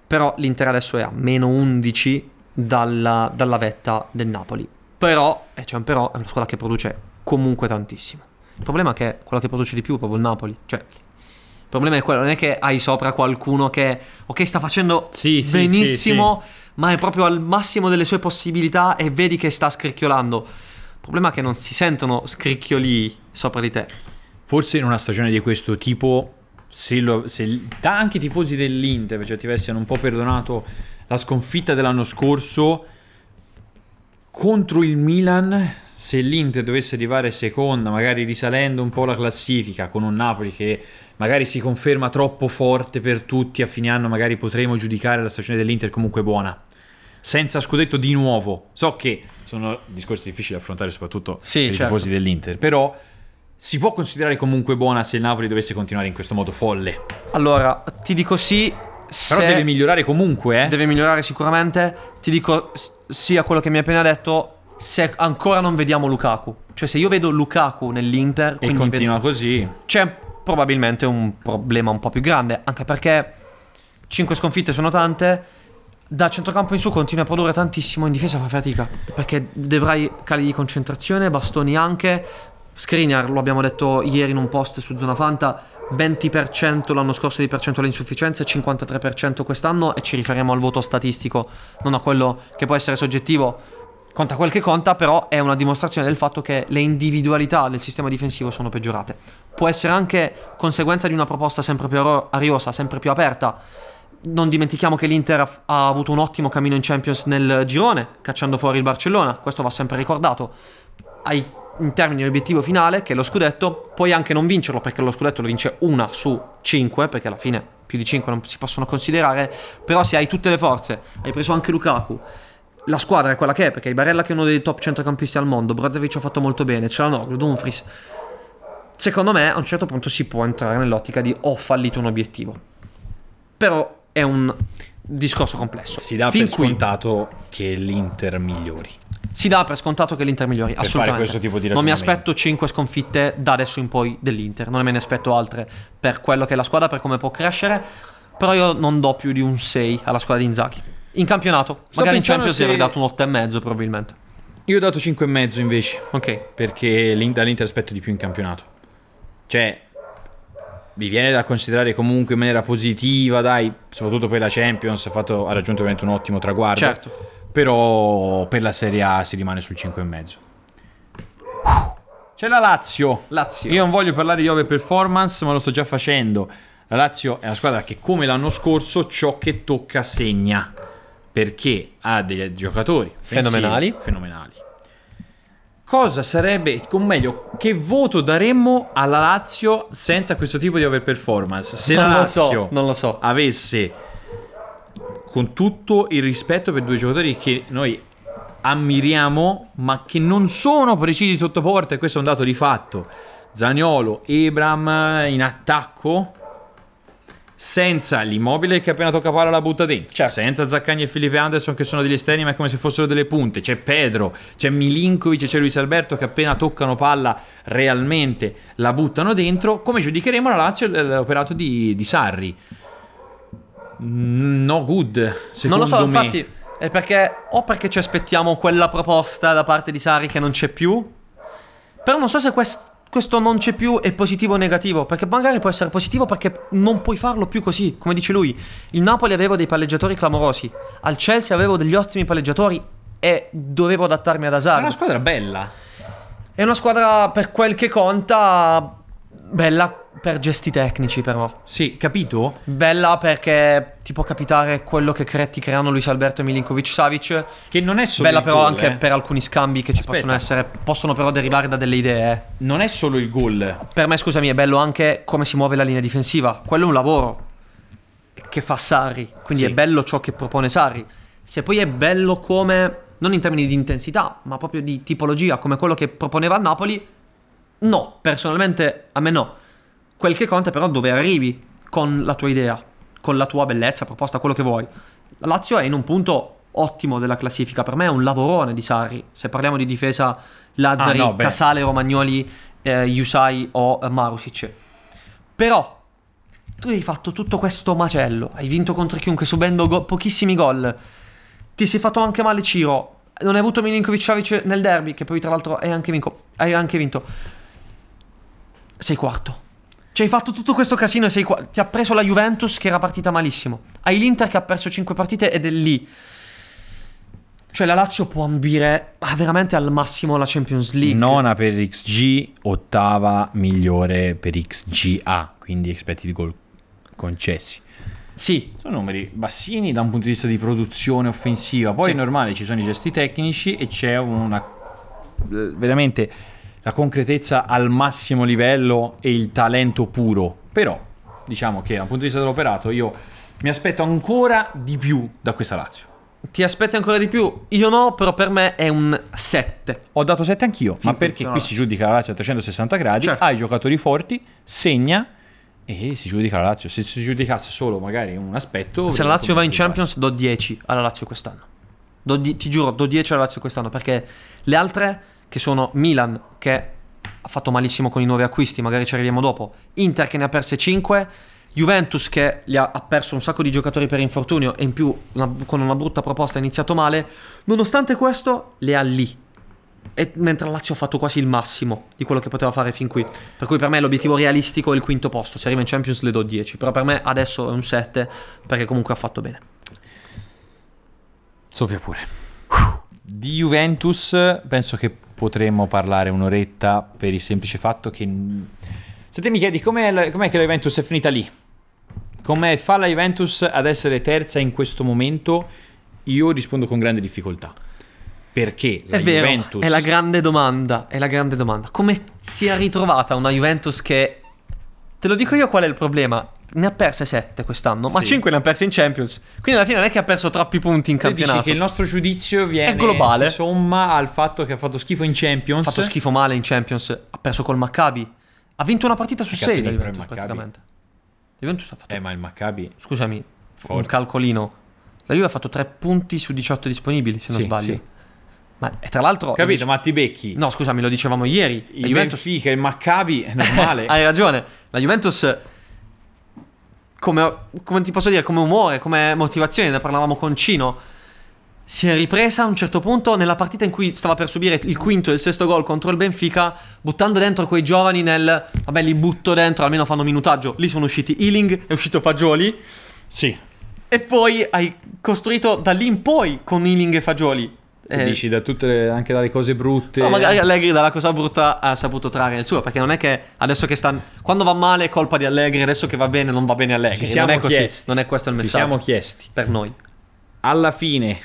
Però l'Inter adesso è a meno 11 dalla, dalla vetta del Napoli. Però, e c'è un però, è una squadra che produce comunque tantissimo. Il problema è che quello che produce di più è proprio il Napoli. Cioè, il problema è quello, non è che hai sopra qualcuno che, ok, sta facendo Sì, sì, benissimo, ma è proprio al massimo delle sue possibilità e vedi che sta scricchiolando. Il problema è che non si sentono scricchioli sopra di te. forse in una stagione di questo tipo se, lo, se anche i tifosi dell'Inter per certi versi hanno un po' perdonato la sconfitta dell'anno scorso contro il Milan se l'Inter dovesse arrivare seconda magari risalendo un po' la classifica con un Napoli che magari si conferma troppo forte per tutti a fine anno magari potremo giudicare la stagione dell'Inter comunque buona senza scudetto di nuovo so che sono discorsi difficili da affrontare soprattutto Sì, per i certo. tifosi dell'Inter però si può considerare comunque buona se il Napoli dovesse continuare in questo modo folle. Allora, ti dico sì. Però deve migliorare comunque, eh. Deve migliorare sicuramente. Ti dico sì a quello che mi hai appena detto. Se ancora non vediamo Lukaku, cioè se io vedo Lukaku nell'Inter E continua vedo- così. c'è probabilmente un problema un po' più grande, anche perché 5 sconfitte sono tante. Da centrocampo in su continua a produrre tantissimo, in difesa fa fatica, perché dovrai cali di concentrazione, bastoni anche. Skriniar, lo abbiamo detto ieri in un post su Zona Fanta, 20% l'anno scorso di percentuale insufficienza e 53% quest'anno e ci riferiamo al voto statistico, non a quello che può essere soggettivo. Conta quel che conta, però è una dimostrazione del fatto che le individualità del sistema difensivo sono peggiorate. Può essere anche conseguenza di una proposta sempre più ariosa, sempre più aperta. Non dimentichiamo che l'Inter ha- avuto un ottimo cammino in Champions nel girone, cacciando fuori il Barcellona, questo va sempre ricordato. Hai in termini di obiettivo finale, che è lo scudetto, puoi anche non vincerlo perché lo scudetto lo vince una su cinque, perché alla fine più di cinque non si possono considerare, però se hai tutte le forze, hai preso anche Lukaku, la squadra è quella che è, perché Barella che è uno dei top centrocampisti al mondo, Brozovic ha fatto molto bene, Cialanoglu, Dumfries. Secondo me a un certo punto si può entrare nell'ottica di ho fallito un obiettivo. Però è un discorso complesso. Si dà Fin per qui scontato che l'Inter migliori. si dà per scontato che l'Inter migliori, fare assolutamente. questo tipo di non mi aspetto 5 sconfitte da adesso in poi dell'Inter, non me ne aspetto altre per quello che è la squadra, per come può crescere, però io non do più di un 6 alla squadra di Inzaghi. In campionato, Sto magari in Champions se- avrei dato un 8,5 probabilmente. Io ho dato 5,5 invece. Ok. Perché l'In- dall'Inter aspetto di più in campionato. Cioè, mi viene da considerare comunque in maniera positiva, dai, soprattutto per la Champions, ha, fatto- ha raggiunto veramente un ottimo traguardo. Certo. Però per la Serie A si rimane sul 5,5. C'è la Lazio. Lazio. Io non voglio parlare di over performance, ma lo sto già facendo. La Lazio è una squadra che, come l'anno scorso, ciò che tocca segna. Perché ha dei giocatori Fenomenali. fenomenali. Cosa sarebbe, o meglio, che voto daremmo alla Lazio senza questo tipo di overperformance? Se Non la so, Lazio non lo so. avesse, con tutto il rispetto per due giocatori che noi ammiriamo, ma che non sono precisi sotto porta, e questo è un dato di fatto. Zaniolo, Ebram in attacco, senza l'immobile che appena tocca palla la butta dentro, Certo. senza Zaccagni e Felipe Anderson che sono degli esterni ma è come se fossero delle punte, c'è Pedro, c'è Milinkovic e c'è Luis Alberto che appena toccano palla realmente la buttano dentro, come giudicheremo la Lazio l'operato di, di Sarri? No good, non secondo lo so, me. infatti, è perché o perché ci aspettiamo quella proposta da parte di Sari che non c'è più, però non so se quest- questo non c'è più è positivo o negativo, perché magari può essere positivo perché non puoi farlo più così, come dice lui. Il Napoli avevo dei palleggiatori clamorosi, al Chelsea avevo degli ottimi palleggiatori e dovevo adattarmi ad È Asari. una squadra bella. È una squadra per quel che conta bella per gesti tecnici però. Sì, capito? Bella perché ti può capitare quello che cre- ti creano Luis Alberto e Milinkovic Savic. Che non è solo Bella però gol, anche eh. per alcuni scambi che ci Aspetta. possono essere. Possono però derivare da delle idee. eh. Non è solo il gol. Per me, scusami, è bello anche come si muove la linea difensiva. Quello è un lavoro che fa Sarri. Quindi Sì. è bello ciò che propone Sarri. Se poi è bello come. Non in termini di intensità, ma proprio di tipologia, come quello che proponeva il Napoli. No, personalmente a me no. Quel che conta però dove arrivi con la tua idea, con la tua bellezza, proposta, quello che vuoi. La Lazio è in un punto ottimo della classifica, per me è un lavorone di Sarri. Se parliamo di difesa Lazzari, Ah, no. Casale, Romagnoli, eh, Yusai o eh, Marusic. Però tu hai fatto tutto questo macello, hai vinto contro chiunque subendo go- pochissimi gol. Ti sei fatto anche male Ciro. Non hai avuto Milinkovic Savic nel derby, che poi tra l'altro hai anche, vinco- hai anche vinto. Sei quarto. Cioè hai fatto tutto questo casino e sei qua- ti ha preso la Juventus che era partita malissimo. Hai l'Inter che ha perso 5 partite ed è lì. Cioè la Lazio può ambire ah, veramente al massimo la Champions League. Nona per XG, ottava migliore per XGA, quindi expected goal concessi. Sì. Sono numeri bassini da un punto di vista di produzione offensiva. Poi Sì. è normale, ci sono i gesti tecnici e c'è una veramente la concretezza al massimo livello e il talento puro. Però diciamo che dal punto di vista dell'operato io mi aspetto ancora di più da questa Lazio. Ti aspetti ancora di più? Io no, però per me è un 7. Ho dato 7 anch'io, ma Sì, perché qui no. si giudica la Lazio a 360 gradi, Certo. ha i giocatori forti, segna e si giudica la Lazio. Se si giudicasse solo magari un aspetto... Se la Lazio va in. Champions do 10 alla Lazio quest'anno. Do di- ti giuro, do 10 alla Lazio quest'anno perché le altre che sono Milan che ha fatto malissimo con i nuovi acquisti, magari ci arriviamo dopo. Inter che ne ha perse 5, Juventus che ha, perso un sacco di giocatori per infortunio e in più una- con una brutta proposta ha iniziato male. Nonostante questo le ha lì. E mentre la Lazio ha fatto quasi il massimo di quello che poteva fare fin qui. Per cui per me l'obiettivo realistico è il quinto posto. Se arriva in Champions le do 10. Però per me adesso è un 7 perché comunque ha fatto bene. Sofia pure. Di Juventus penso che potremmo parlare un'oretta per il semplice fatto che... Se te mi chiedi com'è, la- com'è che la Juventus è finita lì, come fa la Juventus ad essere terza in questo momento, io rispondo con grande difficoltà. Perché la è vero, Juventus... è la grande domanda. È la grande domanda. Come si è ritrovata una Juventus che. Te lo dico io qual è il problema. Ne ha perse 7 quest'anno, ma Sì. 5 ne ha perse in Champions. Quindi alla fine non è che ha perso troppi punti in Te dici campionato. che il nostro giudizio viene È globale. si somma al fatto che ha fatto schifo in Champions. Ha fatto schifo male in Champions, ha perso col Maccabi. Ha vinto una partita su Che cazzo 6 la Juventus praticamente. La Juventus ha fatto Eh, ma il Maccabi Scusami, un Forte. calcolino. La Juve ha fatto 3 punti su 18 disponibili, se non Sì, sbaglio. sì. Ma e tra l'altro Capito, dice- ma ti becchi. No, scusami, lo dicevamo ieri. Il La Juventus Benfica, il Maccabi, è normale. *laughs* Hai ragione. La Juventus come, come ti posso dire, come umore, come motivazione, ne parlavamo con Cino. Si è ripresa a un certo punto nella partita in cui stava per subire il quinto e il sesto gol contro il Benfica, buttando dentro quei giovani nel vabbè, li butto dentro, almeno fanno minutaggio. Lì sono usciti Ealing, è uscito Fagioli. Sì. E poi hai costruito da lì in poi con Ealing e Fagioli. Eh, Dici da tutte le- anche dalle cose brutte. No, magari Allegri dalla cosa brutta ha saputo trarre il suo, perché non è che adesso che sta quando va male è colpa di Allegri, adesso che va bene non va bene Allegri. Ci siamo non è così, chiesti. non è questo il Ci messaggio. siamo chiesti. per noi. Alla fine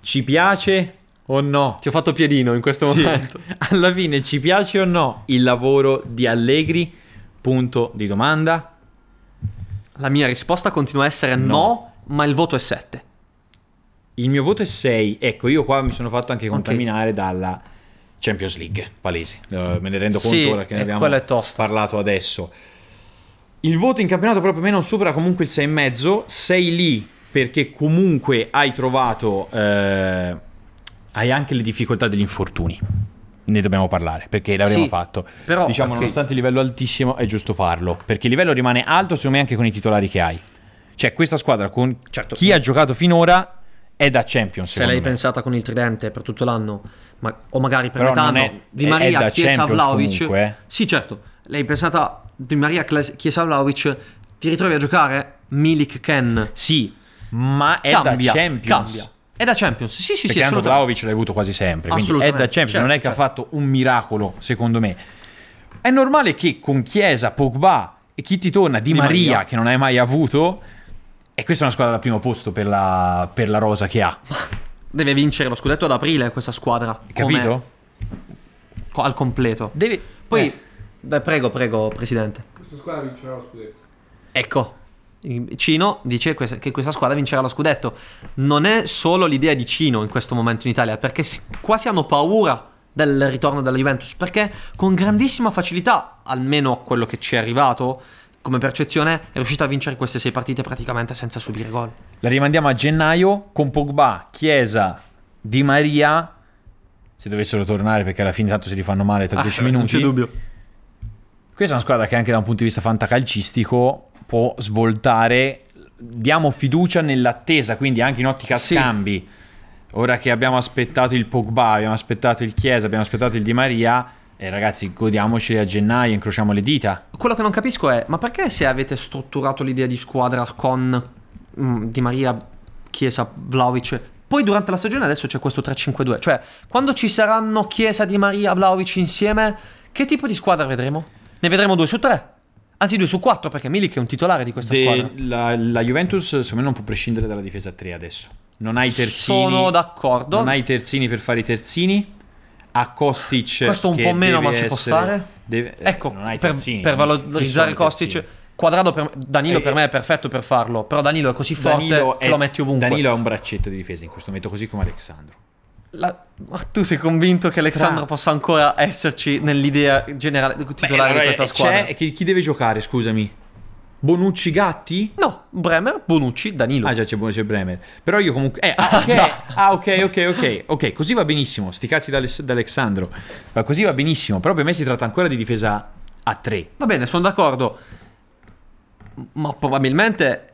ci piace o no? Ti ho fatto piedino in questo Sì. momento. *laughs* Alla fine ci piace o no il lavoro di Allegri? Punto di domanda. La mia risposta continua a essere no, ma il voto è 7. Il mio voto è 6. Ecco, io qua mi sono fatto anche contaminare dalla Champions League, palese. Eh, me ne rendo conto Sì, ora che ne abbiamo parlato adesso. Il voto in campionato proprio a me non supera comunque il 6,5. Sei lì perché comunque hai trovato... eh, hai anche le difficoltà degli infortuni. Ne dobbiamo parlare perché l'avremo Sì, fatto. però, diciamo, ok. nonostante il livello altissimo, è giusto farlo. Perché il livello rimane alto, secondo me, anche con i titolari che hai. Cioè, questa squadra con Certo. chi ha giocato finora è da Champions. Se l'hai me. pensata con il tridente per tutto l'anno, ma- o magari per Però metà anno, è- Di Maria, Chiesa, Vlaovic. comunque, eh. Sì, certo. L'hai pensata Di Maria, Chiesa, Vlaovic, ti ritrovi a giocare Milik, Ken. Sì, ma è Cambia, da Champions. cambia. È da Champions. Sì, sì, Perché sì, assolutamente. Vlaovic l'hai avuto quasi sempre. Quindi è da Champions, certo, non è che certo. ha fatto un miracolo, secondo me. È normale che con Chiesa, Pogba e chi ti torna, Di, Di Maria, Maria. che non hai mai avuto, e questa è una squadra al primo posto per la, per la rosa che ha. Deve vincere lo scudetto ad aprile questa squadra. Capito? co- al completo. Devi... Poi, Eh. beh, prego, prego, presidente. Questa squadra vincerà lo scudetto. Ecco, Cino dice che questa squadra vincerà lo scudetto. Non è solo l'idea di Cino in questo momento in Italia, perché si- quasi hanno paura del ritorno della Juventus, perché con grandissima facilità, almeno quello che ci è arrivato come percezione, è riuscita a vincere queste sei partite praticamente senza subire gol. La rimandiamo a gennaio con Pogba, Chiesa, Di Maria. Se dovessero tornare, perché alla fine tanto si rifanno male tra Ah, 10 non minuti. c'è dubbio. Questa è una squadra che anche da un punto di vista fantacalcistico può svoltare. Diamo fiducia nell'attesa, quindi anche in ottica Sì. scambi. Ora che abbiamo aspettato il Pogba, abbiamo aspettato il Chiesa, abbiamo aspettato il Di Maria, e ragazzi, godiamoci a gennaio, incrociamo le dita. Quello che non capisco è, ma perché se avete strutturato l'idea di squadra con mm, Di Maria, Chiesa, Vlaovic, poi durante la stagione adesso c'è questo 3-5-2, cioè quando ci saranno Chiesa, Di Maria, Vlaovic insieme, che tipo di squadra vedremo? Ne vedremo due su tre, anzi due su quattro perché Milik è un titolare di questa De- squadra. la, la Juventus, secondo me, non può prescindere dalla difesa a 3 adesso. Non hai terzini. Sono d'accordo. Non hai terzini per fare i terzini. A Kostic. Questo un che po' meno, ma ci può essere- stare. deve- Ecco, per, terzini, per chi valorizzare Kostic? Quadrado per, Danilo Eh, per me è perfetto per farlo, però Danilo è così forte Danilo che è, lo metti ovunque. Danilo è un braccetto di difesa in questo momento, così come Alexandro. La- ma tu sei convinto che Stra- Alexandro possa ancora esserci nell'idea generale titolare Beh, di questa allora, squadra? c'è- chi, chi deve giocare, scusami? Bonucci Gatti? No, Bremer, Bonucci, Danilo. Ah già c'è, c'è Bremer. Però io comunque... Eh, ah, *laughs* ok, ah, ok, ok, ok, ok, così va benissimo. Sti cazzi d'Aless- d'Alexandro. Ma così va benissimo. Però per me si tratta ancora di difesa a 3. Va bene, sono d'accordo. Ma probabilmente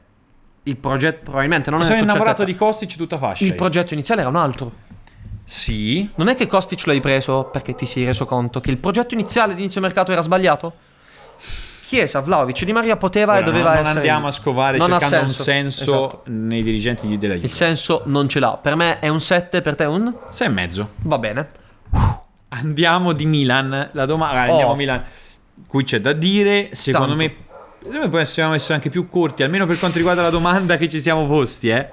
il progetto probabilmente non Mi è sono con innamorato di Kostic tutta fascia. Il io. progetto iniziale era un altro. Sì. Non è che Kostic l'hai preso perché ti sei reso conto che il progetto iniziale di inizio mercato era sbagliato? Chiesa, Vlaovic, Di Maria poteva Ora, e doveva non, essere. non andiamo a scovare Non cercando un senso. senso Esatto. nei dirigenti di- della Juve. Il senso non ce l'ha. Per me è un 7, per te è un? 6 e mezzo. Va bene. Andiamo di Milan. La domanda. Oh. Andiamo a Milan. Qui c'è da dire. Secondo Tanto. me. Noi possiamo essere anche più corti, almeno per quanto riguarda la domanda che ci siamo posti, eh.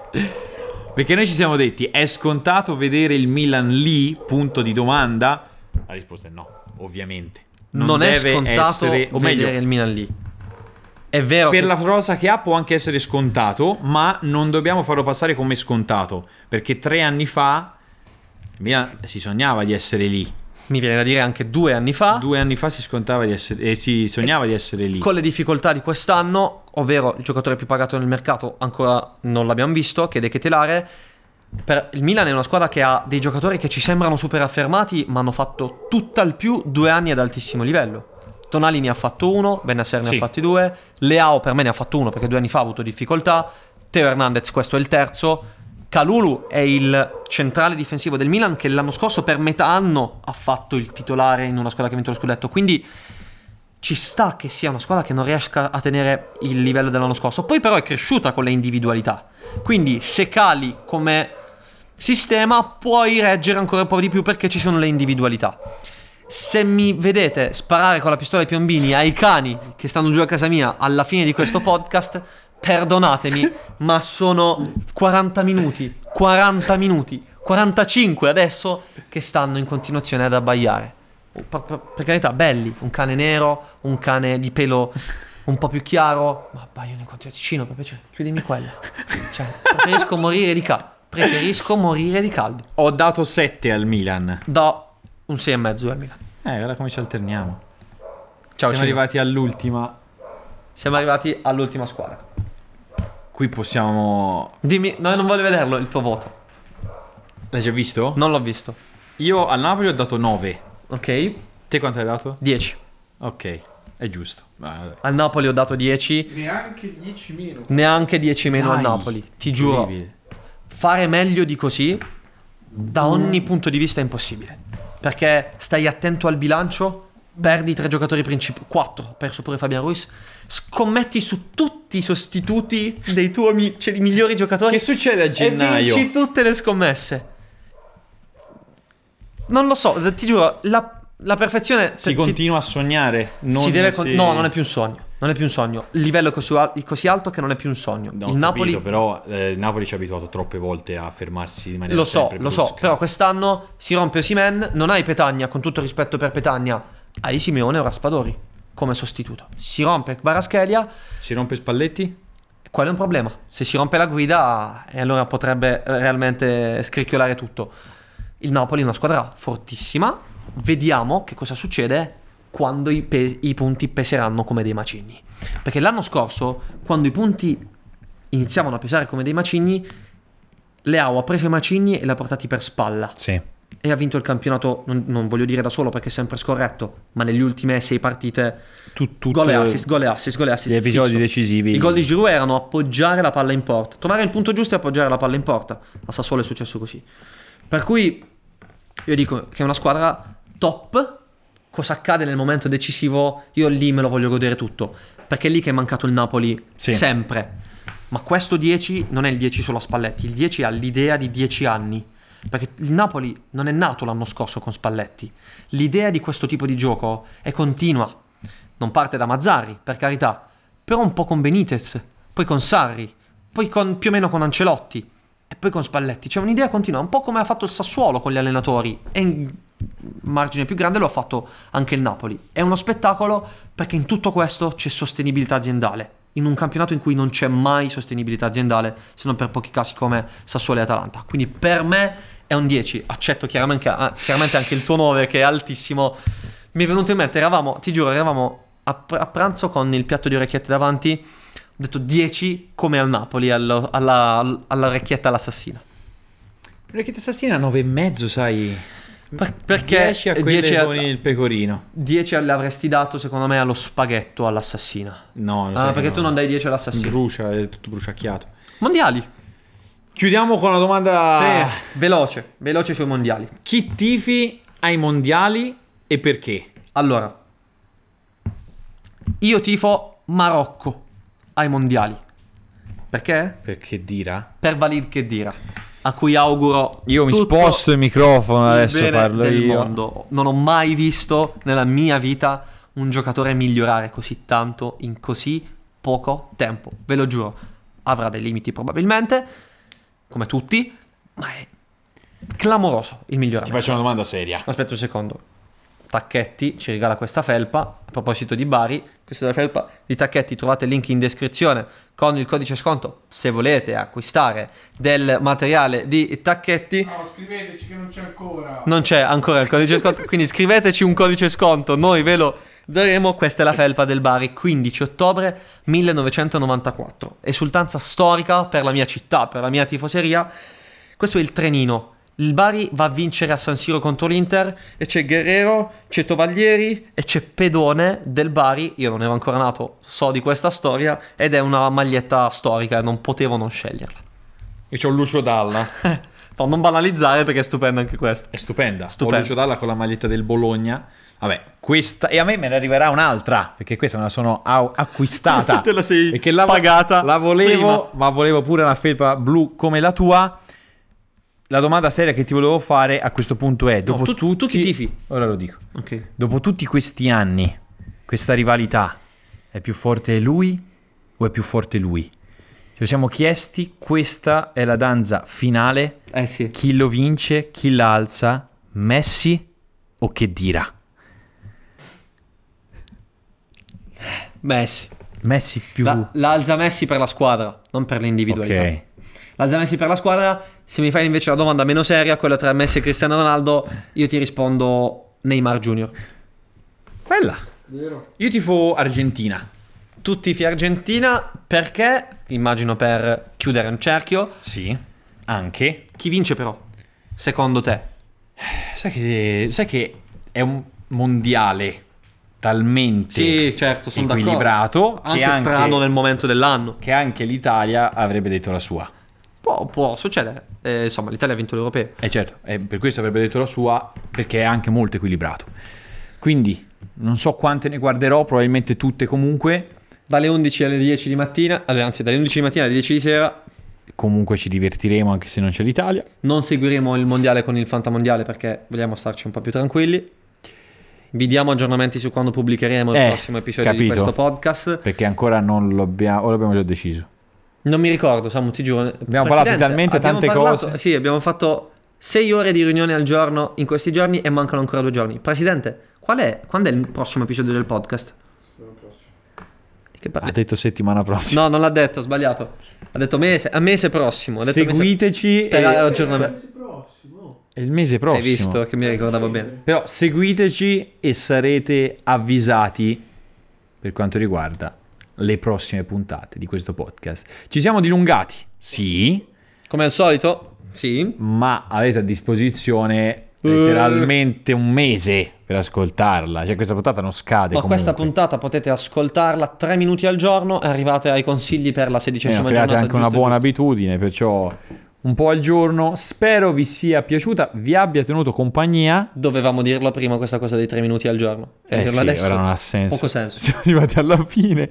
Perché noi ci siamo detti, è scontato vedere il Milan lì? Punto di domanda. La risposta è no, ovviamente. Non, è deve scontato essere, o meglio, il Milan lì. È vero per che- la rosa che ha può anche essere scontato, ma non dobbiamo farlo passare come scontato, perché tre anni fa il Milan si sognava di essere lì. Mi viene da dire anche due anni fa. Due anni fa si scontava di essere e si sognava di essere lì. Con le difficoltà di quest'anno, ovvero il giocatore più pagato nel mercato, ancora non l'abbiamo visto, che è De Ketelare. Per il Milan è una squadra che ha dei giocatori che ci sembrano super affermati, ma hanno fatto tutt'al più due anni ad altissimo livello. Tonali ne ha fatto uno, Benasser ne Sì. ha fatti due, Leao per me ne ha fatto uno perché due anni fa ha avuto difficoltà, Teo Hernandez questo è il terzo, Calulu è il centrale difensivo del Milan che l'anno scorso per metà anno ha fatto il titolare in una squadra che ha vinto lo scudetto, quindi ci sta che sia una squadra che non riesca a tenere il livello dell'anno scorso. Poi però è cresciuta con le individualità. Quindi se cali come sistema puoi reggere ancora un po' di più perché ci sono le individualità. Se mi vedete sparare con la pistola ai piombini ai cani che stanno giù a casa mia alla fine di questo podcast, perdonatemi, ma sono 40 minuti, 40 minuti, 45 adesso che stanno in continuazione ad abbaiare. Per, per- per carità, belli, un cane nero, un cane di pelo un po' più chiaro, ma abbaiano in continuazione. Cino, per piacere, chiudimi quella. Cioè, preferisco morire di caldo. Preferisco morire di caldo. Ho dato 7 al Milan. Do un 6,5 al Milan. Eh, guarda come ci alterniamo. Ciao, Siamo Cino. arrivati all'ultima. Siamo arrivati all'ultima squadra. Qui possiamo. Dimmi, no, non voglio vederlo il tuo voto. L'hai già visto? Non l'ho visto. Io al Napoli ho dato 9. Ok. Te quanto hai dato? 10. Ok, è giusto. Va, vabbè. Al Napoli ho dato 10. Neanche 10 meno. Neanche 10 meno al Dai, Napoli. Ti giuro. incredibile. Fare meglio di così, da ogni punto di vista, è impossibile. Perché stai attento al bilancio, perdi tre giocatori principali. 4, ho perso pure Fabian Ruiz. Scommetti su tutti i sostituti dei tuoi mi- cioè, migliori giocatori. Che succede a gennaio? E vinci tutte le scommesse. Non lo so, ti giuro, la, la perfezione Si continua a sognare. Non si deve si- No, non è più un sogno. Non è più un sogno. Il livello è così, al- così alto che non è più un sogno. No, il Napoli capito, però eh, il Napoli ci ha abituato troppe volte a fermarsi di maniera Lo so, lo so, però quest'anno si rompe Osimen, non hai Petagna, con tutto rispetto per Petagna, hai Simeone o Raspadori come sostituto. Si rompe Baraschelia, Si rompe Spalletti? quello è un problema. Se si rompe la guida, e allora potrebbe eh, realmente scricchiolare tutto. Il Napoli è una squadra fortissima, vediamo che cosa succede quando i, pe- i punti peseranno come dei macigni. Perché l'anno scorso, quando i punti iniziavano a pesare come dei macigni, Leao ha preso i macigni e li ha portati per spalla. Sì. E ha vinto il campionato, non, non voglio dire da solo perché è sempre scorretto, ma nelle ultime sei partite gol e assist, gol e assist, gol e assist. Gli episodi fisso. decisivi. I gol di Giroud erano appoggiare la palla in porta. Trovare il punto giusto e appoggiare la palla in porta. A Sassuolo è successo così. Per cui io dico che è una squadra top. Cosa accade nel momento decisivo? Io lì me lo voglio godere tutto. Perché è lì che è mancato il Napoli Sì. sempre. Ma questo 10 non è il 10 solo a Spalletti, il 10 ha l'idea di 10 anni. Perché il Napoli non è nato l'anno scorso con Spalletti. L'idea di questo tipo di gioco è continua. Non parte da Mazzarri, per carità, però un po' con Benitez, poi con Sarri, poi con, più o meno con Ancelotti e poi con Spalletti. C'è un'idea continua, un po' come ha fatto il Sassuolo con gli allenatori e in margine più grande lo ha fatto anche il Napoli. È uno spettacolo perché in tutto questo c'è sostenibilità aziendale. In un campionato in cui non c'è mai sostenibilità aziendale, se non per pochi casi come Sassuolo e Atalanta. Quindi per me è un 10. Accetto chiaramente, ah, chiaramente anche il tuo 9 che è altissimo. Mi è venuto in mente, eravamo, ti giuro, eravamo a pranzo con il piatto di orecchiette davanti. Ho detto 10 come al Napoli, allo- alla, all'orecchietta all'assassina. L'orecchietta assassina 9 e mezzo, sai. Per- perché 10 a quelle 10 a- con il pecorino. 10 le avresti dato, secondo me, allo spaghetto all'assassina. No, lo Ah, perché che tu non dai 10 all'assassino. Brucia, è tutto bruciacchiato. Mondiali. Chiudiamo con una domanda. Sì, veloce, veloce sui mondiali. Chi tifi ai mondiali e perché? Allora, io tifo Marocco ai mondiali. Perché? Perché dira? Per Valid Khedira, a cui auguro Io mi sposto il microfono, il adesso bene parlo del io. mondo. Non ho mai visto nella mia vita un giocatore migliorare così tanto in così poco tempo. Ve lo giuro. Avrà dei limiti probabilmente, come tutti, ma è clamoroso il Ti miglioramento. faccio una domanda seria. Aspetta un secondo. Tacchetti ci regala questa felpa. proposito di Bari, questa è la felpa di Tacchetti, trovate il link in descrizione con il codice sconto se volete acquistare del materiale di Tacchetti. No, scriveteci che non c'è ancora. Non c'è ancora il codice sconto, quindi scriveteci un codice sconto, noi ve lo daremo. Questa è la felpa del Bari, 15 ottobre 1994. Esultanza storica per la mia città, per la mia tifoseria. Questo è il trenino. Il Bari va a vincere a San Siro contro l'Inter e c'è Guerrero, c'è Tovaglieri e c'è Pedone del Bari. Io non ero ancora nato, so di questa storia ed è una maglietta storica, non potevo non sceglierla. E c'ho Lucio Dalla. *laughs* No, non banalizzare perché è stupenda anche questa. È stupenda. Stupenda. Ho Lucio Dalla con la maglietta del Bologna. Vabbè, questa. E a me me ne arriverà un'altra. Perché questa me la sono au- acquistata. Questa *laughs* te la sei perché la, pagata La volevo, prima. ma volevo pure una felpa blu come la tua. La domanda seria che ti volevo fare a questo punto è: dopo tu- tutti. tu chi tifi? Ora lo dico. Ok. Dopo tutti questi anni, questa rivalità è più forte lui o è più forte lui? Ci siamo chiesti, questa è la danza finale. Eh sì. Chi lo vince, chi la alza, Messi o che dirà? Messi. Messi più... La, l'alza Messi per la squadra, non per l'individualità. Ok. L'alza Messi per la squadra. Se mi fai invece la domanda meno seria, quella tra Messi e Cristiano Ronaldo, io ti rispondo Neymar Junior. Bella. Vero? Io tifo Argentina. Tu tifi Argentina perché, immagino per chiudere un cerchio, Sì, anche. chi vince però? Secondo te? Sai che, sai che è un mondiale talmente Sì, certo, equilibrato d'accordo. che Anche strano nel momento dell'anno. che anche l'Italia avrebbe detto la sua. Può, può succedere. Eh, insomma, l'Italia ha vinto l'Europeo. E certo, e per questo avrebbe detto la sua perché è anche molto equilibrato. Quindi non so quante ne guarderò, probabilmente tutte comunque. Dalle 11 alle 10 di mattina, eh, anzi dalle 11 di mattina alle 10 di sera, Comunque ci divertiremo anche se non c'è l'Italia. non seguiremo il mondiale con il fantamondiale perché vogliamo starci un po' più tranquilli. Vi diamo aggiornamenti su quando pubblicheremo il Eh, prossimo episodio di capito. questo podcast. Perché ancora non lo abbiamo, o l'abbiamo già deciso. Non mi ricordo, Samu, ti giuro. Abbiamo parlato di talmente tante parlato- cose. Sì, abbiamo fatto 6 ore di riunione al giorno in questi giorni e mancano ancora due giorni. Presidente, qual è, quando è il prossimo episodio del podcast? Che parli? Ha detto settimana prossima. No, non l'ha detto, ho sbagliato. Ha detto mese, a mese prossimo. Ha detto mese- Seguiteci per e- aggiornamento. È il mese prossimo. Hai visto che mi ricordavo bene. Però seguiteci e sarete avvisati per quanto riguarda le prossime puntate di questo podcast. Ci siamo dilungati, sì, Come al solito, sì. ma avete a disposizione letteralmente un mese per ascoltarla. Cioè questa puntata non scade Ma comunque. questa puntata potete ascoltarla 3 minuti al giorno e arrivate ai consigli per la Eh, sedicesima create giornata. anche una buona abitudine, perciò un po' al giorno. Spero vi sia piaciuta, vi abbia tenuto compagnia. Dovevamo dirlo prima questa cosa dei 3 minuti al giorno. Eh sì, adesso ora non ha senso. Poco senso. *laughs* Siamo arrivati alla fine.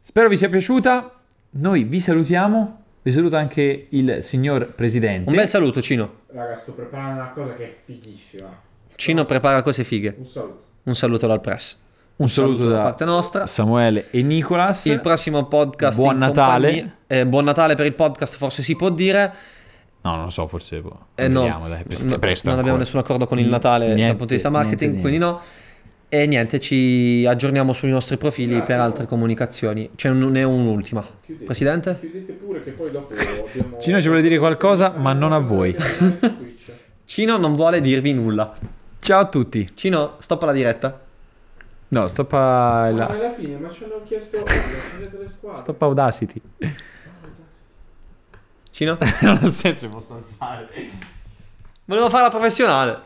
Spero vi sia piaciuta. Noi vi salutiamo. Vi saluta anche il signor Presidente. Un bel saluto, Cino. Raga, sto preparando una cosa che è fighissima. Cino prepara cose fighe. Un saluto. Un saluto dal press. Un saluto da parte nostra. Samuele e Nicolas. Il prossimo podcast. Buon in Natale. eh, buon Natale per il podcast, forse si può dire. No, non lo so, forse può. Eh, no, Vediamo, dai, presto, no, presto non abbiamo ancora. nessun accordo con il Natale dal Niente, punto di vista marketing, niente, quindi no. E niente, ci aggiorniamo sui nostri profili per altre comunicazioni. Ce n'è un'ultima. Presidente? Chiudete pure che poi dopo *laughs* abbiamo... Cino ci vuole dire qualcosa, ma non a voi. Cino non vuole dirvi nulla. Ciao a tutti. Cino, stoppa la diretta. No, stoppa Ah, la... alla fine, ma ci hanno chiesto fine delle squadre. Stoppa Audacity. Cino? *laughs* non ha senso, posso alzare. Volevo fare la professionale.